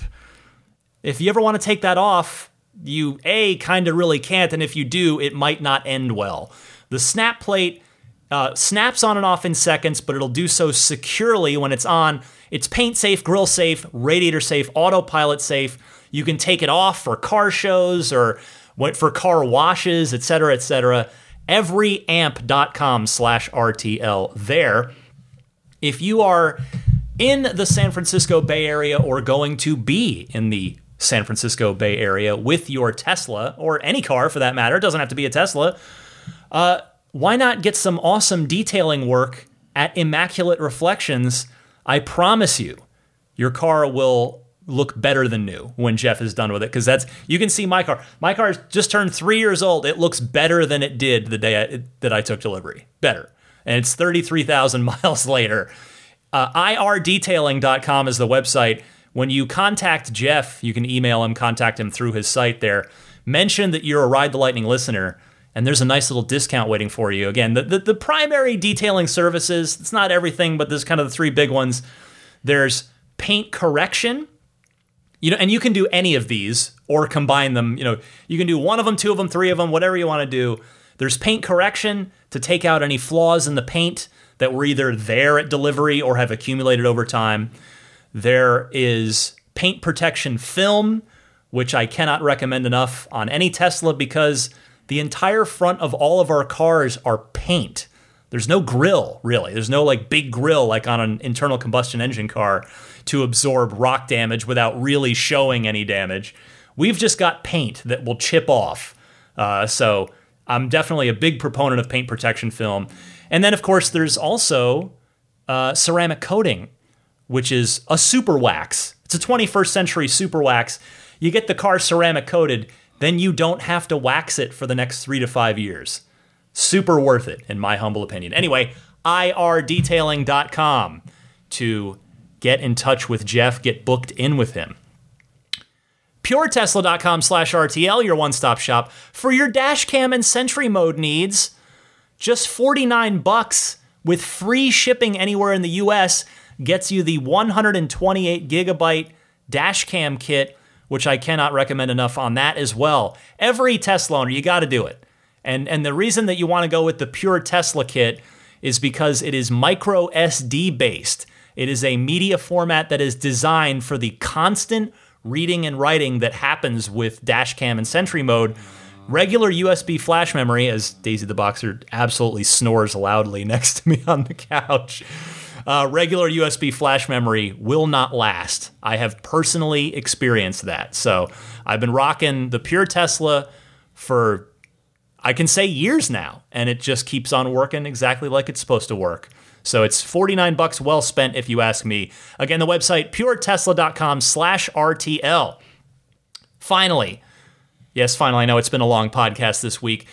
If you ever want to take that off, you a kind of really can't, and if you do, it might not end well. The snap plate uh, snaps on and off in seconds, but it'll do so securely when it's on. It's paint safe, grill safe, radiator safe, autopilot safe. You can take it off for car shows or for car washes, etc., etc. Everyamp.com slash RTL there. If you are in the San Francisco Bay Area or going to be in the San Francisco Bay Area with your Tesla or any car for that matter, it doesn't have to be a Tesla, uh, why not get some awesome detailing work at Immaculate Reflections? I promise you, your car will look better than new when Jeff is done with it because that's you can see my car. My car just turned three years old. It looks better than it did the day I, that I took delivery. Better, and it's thirty three thousand miles later. Uh, irdetailing.com is the website when you contact Jeff, you can email him, contact him through his site there. Mention that you're a Ride the Lightning listener, and there's a nice little discount waiting for you. Again, the, the, the primary detailing services, it's not everything, but there's kind of the three big ones. There's paint correction, you know, and you can do any of these or combine them. You know, you can do one of them, two of them, three of them, whatever you want to do. There's paint correction, to take out any flaws in the paint that were either there at delivery or have accumulated over time. There is paint protection film, which I cannot recommend enough on any Tesla because the entire front of all of our cars are paint. There's no grill, really. There's no like big grill like on an internal combustion engine car to absorb rock damage without really showing any damage. We've just got paint that will chip off. Uh, so I'm definitely a big proponent of paint protection film. And then, of course, there's also uh, ceramic coating, which is a super wax. It's a 21st century super wax. You get the car ceramic coated, then you don't have to wax it for the next three to five years. Super worth it, in my humble opinion. Anyway, irdetailing.com to get in touch with Jeff, get booked in with him. PureTesla.com slash RTL, your one stop shop for your dash cam and Sentry mode needs. Just 49 bucks with free shipping anywhere in the US gets you the 128 gigabyte dash cam kit, which I cannot recommend enough on that as well. Every Tesla owner, you got to do it. And, and the reason that you want to go with the Pure Tesla kit is because it is micro SD based. It is a media format that is designed for the constant reading and writing that happens with dashcam and Sentry mode. Regular USB flash memory, as Daisy the Boxer absolutely snores loudly next to me on the couch. Uh, regular USB flash memory will not last. I have personally experienced that. So I've been rocking the Pure Tesla for, I can say years now, and it just keeps on working exactly like it's supposed to work. So it's 49 bucks well spent if you ask me. Again, the website puretesla.com slash RTL. Finally, yes, finally, I know it's been a long podcast this week.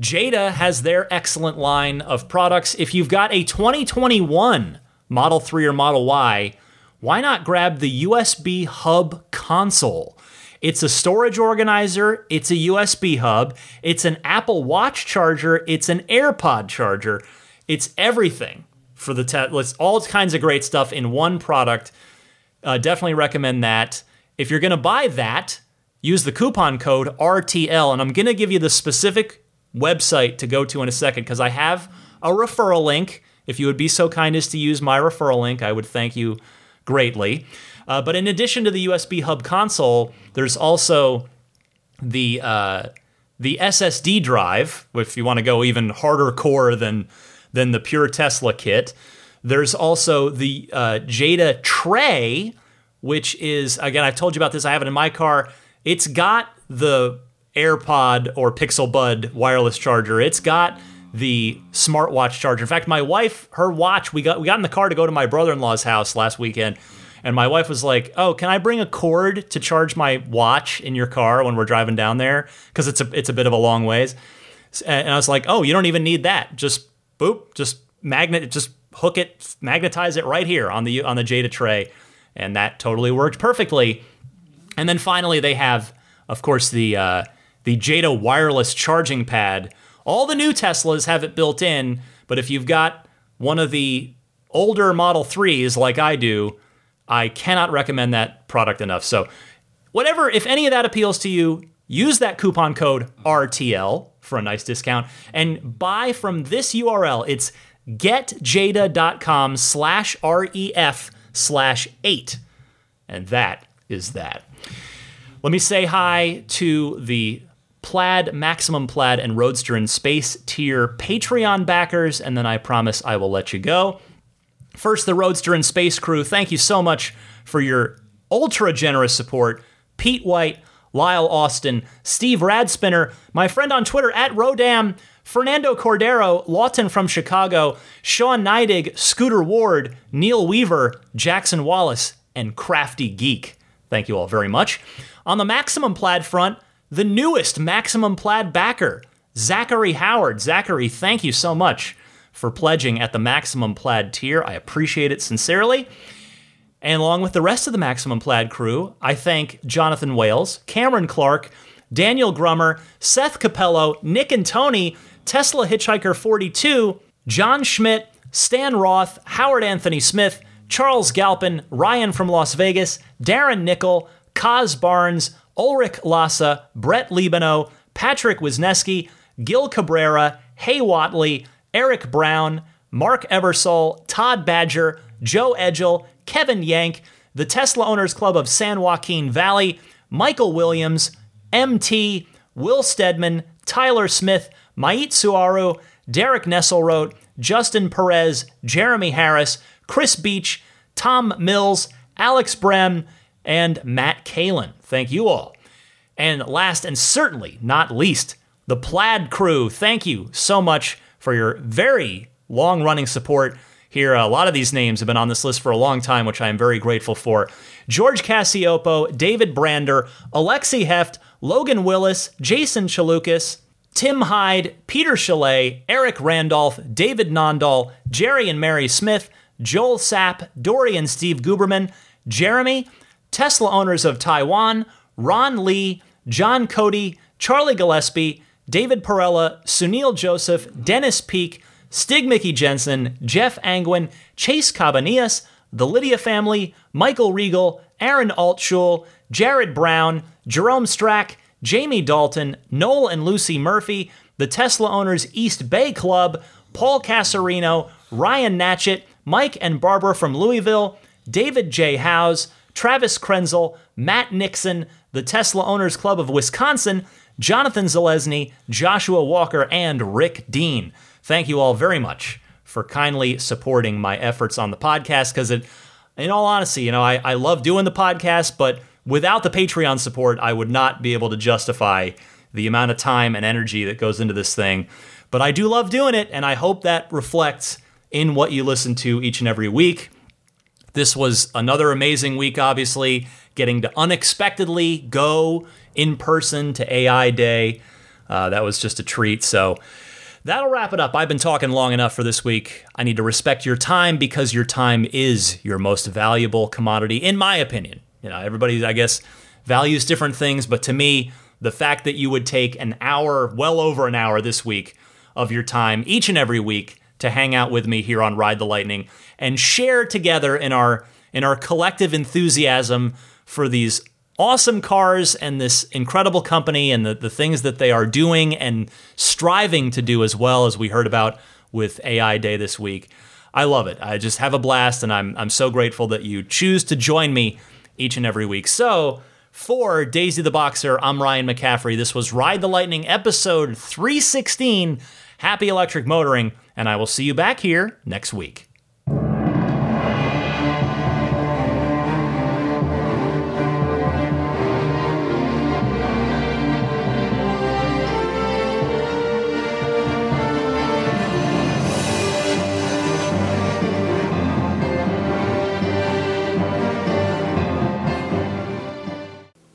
Jeda has their excellent line of products. If you've got a 2021 Model 3 or Model Y, why not grab the USB hub console? It's a storage organizer, it's a USB hub, it's an Apple Watch charger, it's an AirPod charger, it's everything for the Tesla. It's all kinds of great stuff in one product. Uh, definitely recommend that. If you're going to buy that, use the coupon code RTL, and I'm going to give you the specific website to go to in a second because I have a referral link. If you would be so kind as to use my referral link, I would thank you greatly. Uh, but in addition to the USB hub console, there's also the uh, the SSD drive. If you want to go even harder core than than the pure Tesla kit. There's also the uh, Jeda tray, which is, again, I've told you about this. I have it in my car. It's got the AirPod or Pixel Bud wireless charger. It's got the smartwatch charger. In fact, my wife, her watch, we got we got in the car to go to my brother-in-law's house last weekend, and my wife was like, "Oh, can I bring a cord to charge my watch in your car when we're driving down there? Because it's a it's a bit of a long ways." And I was like, "Oh, you don't even need that. Just boop, just magnet, just hook it, magnetize it right here on the on the Jeda tray, and that totally worked perfectly. And then finally, they have, of course, the uh, the Jeda wireless charging pad. All the new Teslas have it built in, but if you've got one of the older Model 3s like I do, I cannot recommend that product enough. So, whatever, if any of that appeals to you, use that coupon code RTL for a nice discount and buy from this URL. It's getjeda.com slash REF slash eight. And that is that. Let me say hi to the Plaid, Maximum Plaid, and Roadster in Space tier Patreon backers, and then I promise I will let you go. First, the Roadster in Space crew, thank you so much for your ultra generous support. Pete White, Lyle Austin, Steve Radspinner, my friend on Twitter at Rodam, Fernando Cordero, Lawton from Chicago, Sean Neidig, Scooter Ward, Neil Weaver, Jackson Wallace, and Crafty Geek. Thank you all very much. On the Maximum Plaid front, the newest Maximum Plaid backer, Zachary Howard. Zachary, thank you so much for pledging at the Maximum Plaid tier. I appreciate it sincerely. And along with the rest of the Maximum Plaid crew, I thank Jonathan Wales, Cameron Clark, Daniel Grummer, Seth Capello, Nick and Tony, Tesla Hitchhiker 42, John Schmidt, Stan Roth, Howard Anthony Smith, Charles Galpin, Ryan from Las Vegas, Darren Nickel, Kaz Barnes, Ulrich Lassa, Brett Libano, Patrick Wisneski, Gil Cabrera, Hay Watley, Eric Brown, Mark Eversole, Todd Badger, Joe Edgel, Kevin Yank, the Tesla Owners Club of San Joaquin Valley, Michael Williams, MT, Will Stedman, Tyler Smith, Mait Suaru, Derek Nesselrote, Justin Perez, Jeremy Harris, Chris Beach, Tom Mills, Alex Brem, and Matt Kalin. Thank you all. And last and certainly not least, the Plaid crew. Thank you so much for your very long running support here. A lot of these names have been on this list for a long time, which I am very grateful for. George Cassiopo, David Brander, Alexi Heft, Logan Willis, Jason Chalukas, Tim Hyde, Peter Chalet, Eric Randolph, David Nondahl, Jerry and Mary Smith, Joel Sapp, Dory and Steve Guberman, Jeremy, Tesla owners of Taiwan, Ron Lee, John Cody, Charlie Gillespie, David Perella, Sunil Joseph, Dennis Peak, Stig Mickey Jensen, Jeff Angwin, Chase Cabanillas, the Lydia family, Michael Regal, Aaron Altschul, Jared Brown, Jerome Strack, Jamie Dalton, Noel and Lucy Murphy, the Tesla Owners East Bay Club, Paul Casarino, Ryan Natchett, Mike and Barbara from Louisville, David J. Howes, Travis Krenzel, Matt Nixon, the Tesla Owners Club of Wisconsin, Jonathan Zalesny, Joshua Walker, and Rick Dean. Thank you all very much for kindly supporting my efforts on the podcast because it in all honesty, you know, I, I love doing the podcast, but without the Patreon support, I would not be able to justify the amount of time and energy that goes into this thing. But I do love doing it, and I hope that reflects in what you listen to each and every week. This was another amazing week, obviously, getting to unexpectedly go in person to AI Day. Uh, that was just a treat. So that'll wrap it up. I've been talking long enough for this week. I need to respect your time because your time is your most valuable commodity, in my opinion. You know, everybody, I guess, values different things, but to me, the fact that you would take an hour, well over an hour this week of your time each and every week to hang out with me here on Ride the Lightning and share together in our in our collective enthusiasm for these awesome cars and this incredible company and the, the things that they are doing and striving to do as well as we heard about with AI Day this week. I love it. I just have a blast and I'm I'm so grateful that you choose to join me each and every week. So, for Daisy the Boxer, I'm Ryan McCaffrey. This was Ride the Lightning episode 316. Happy electric motoring, and I will see you back here next week.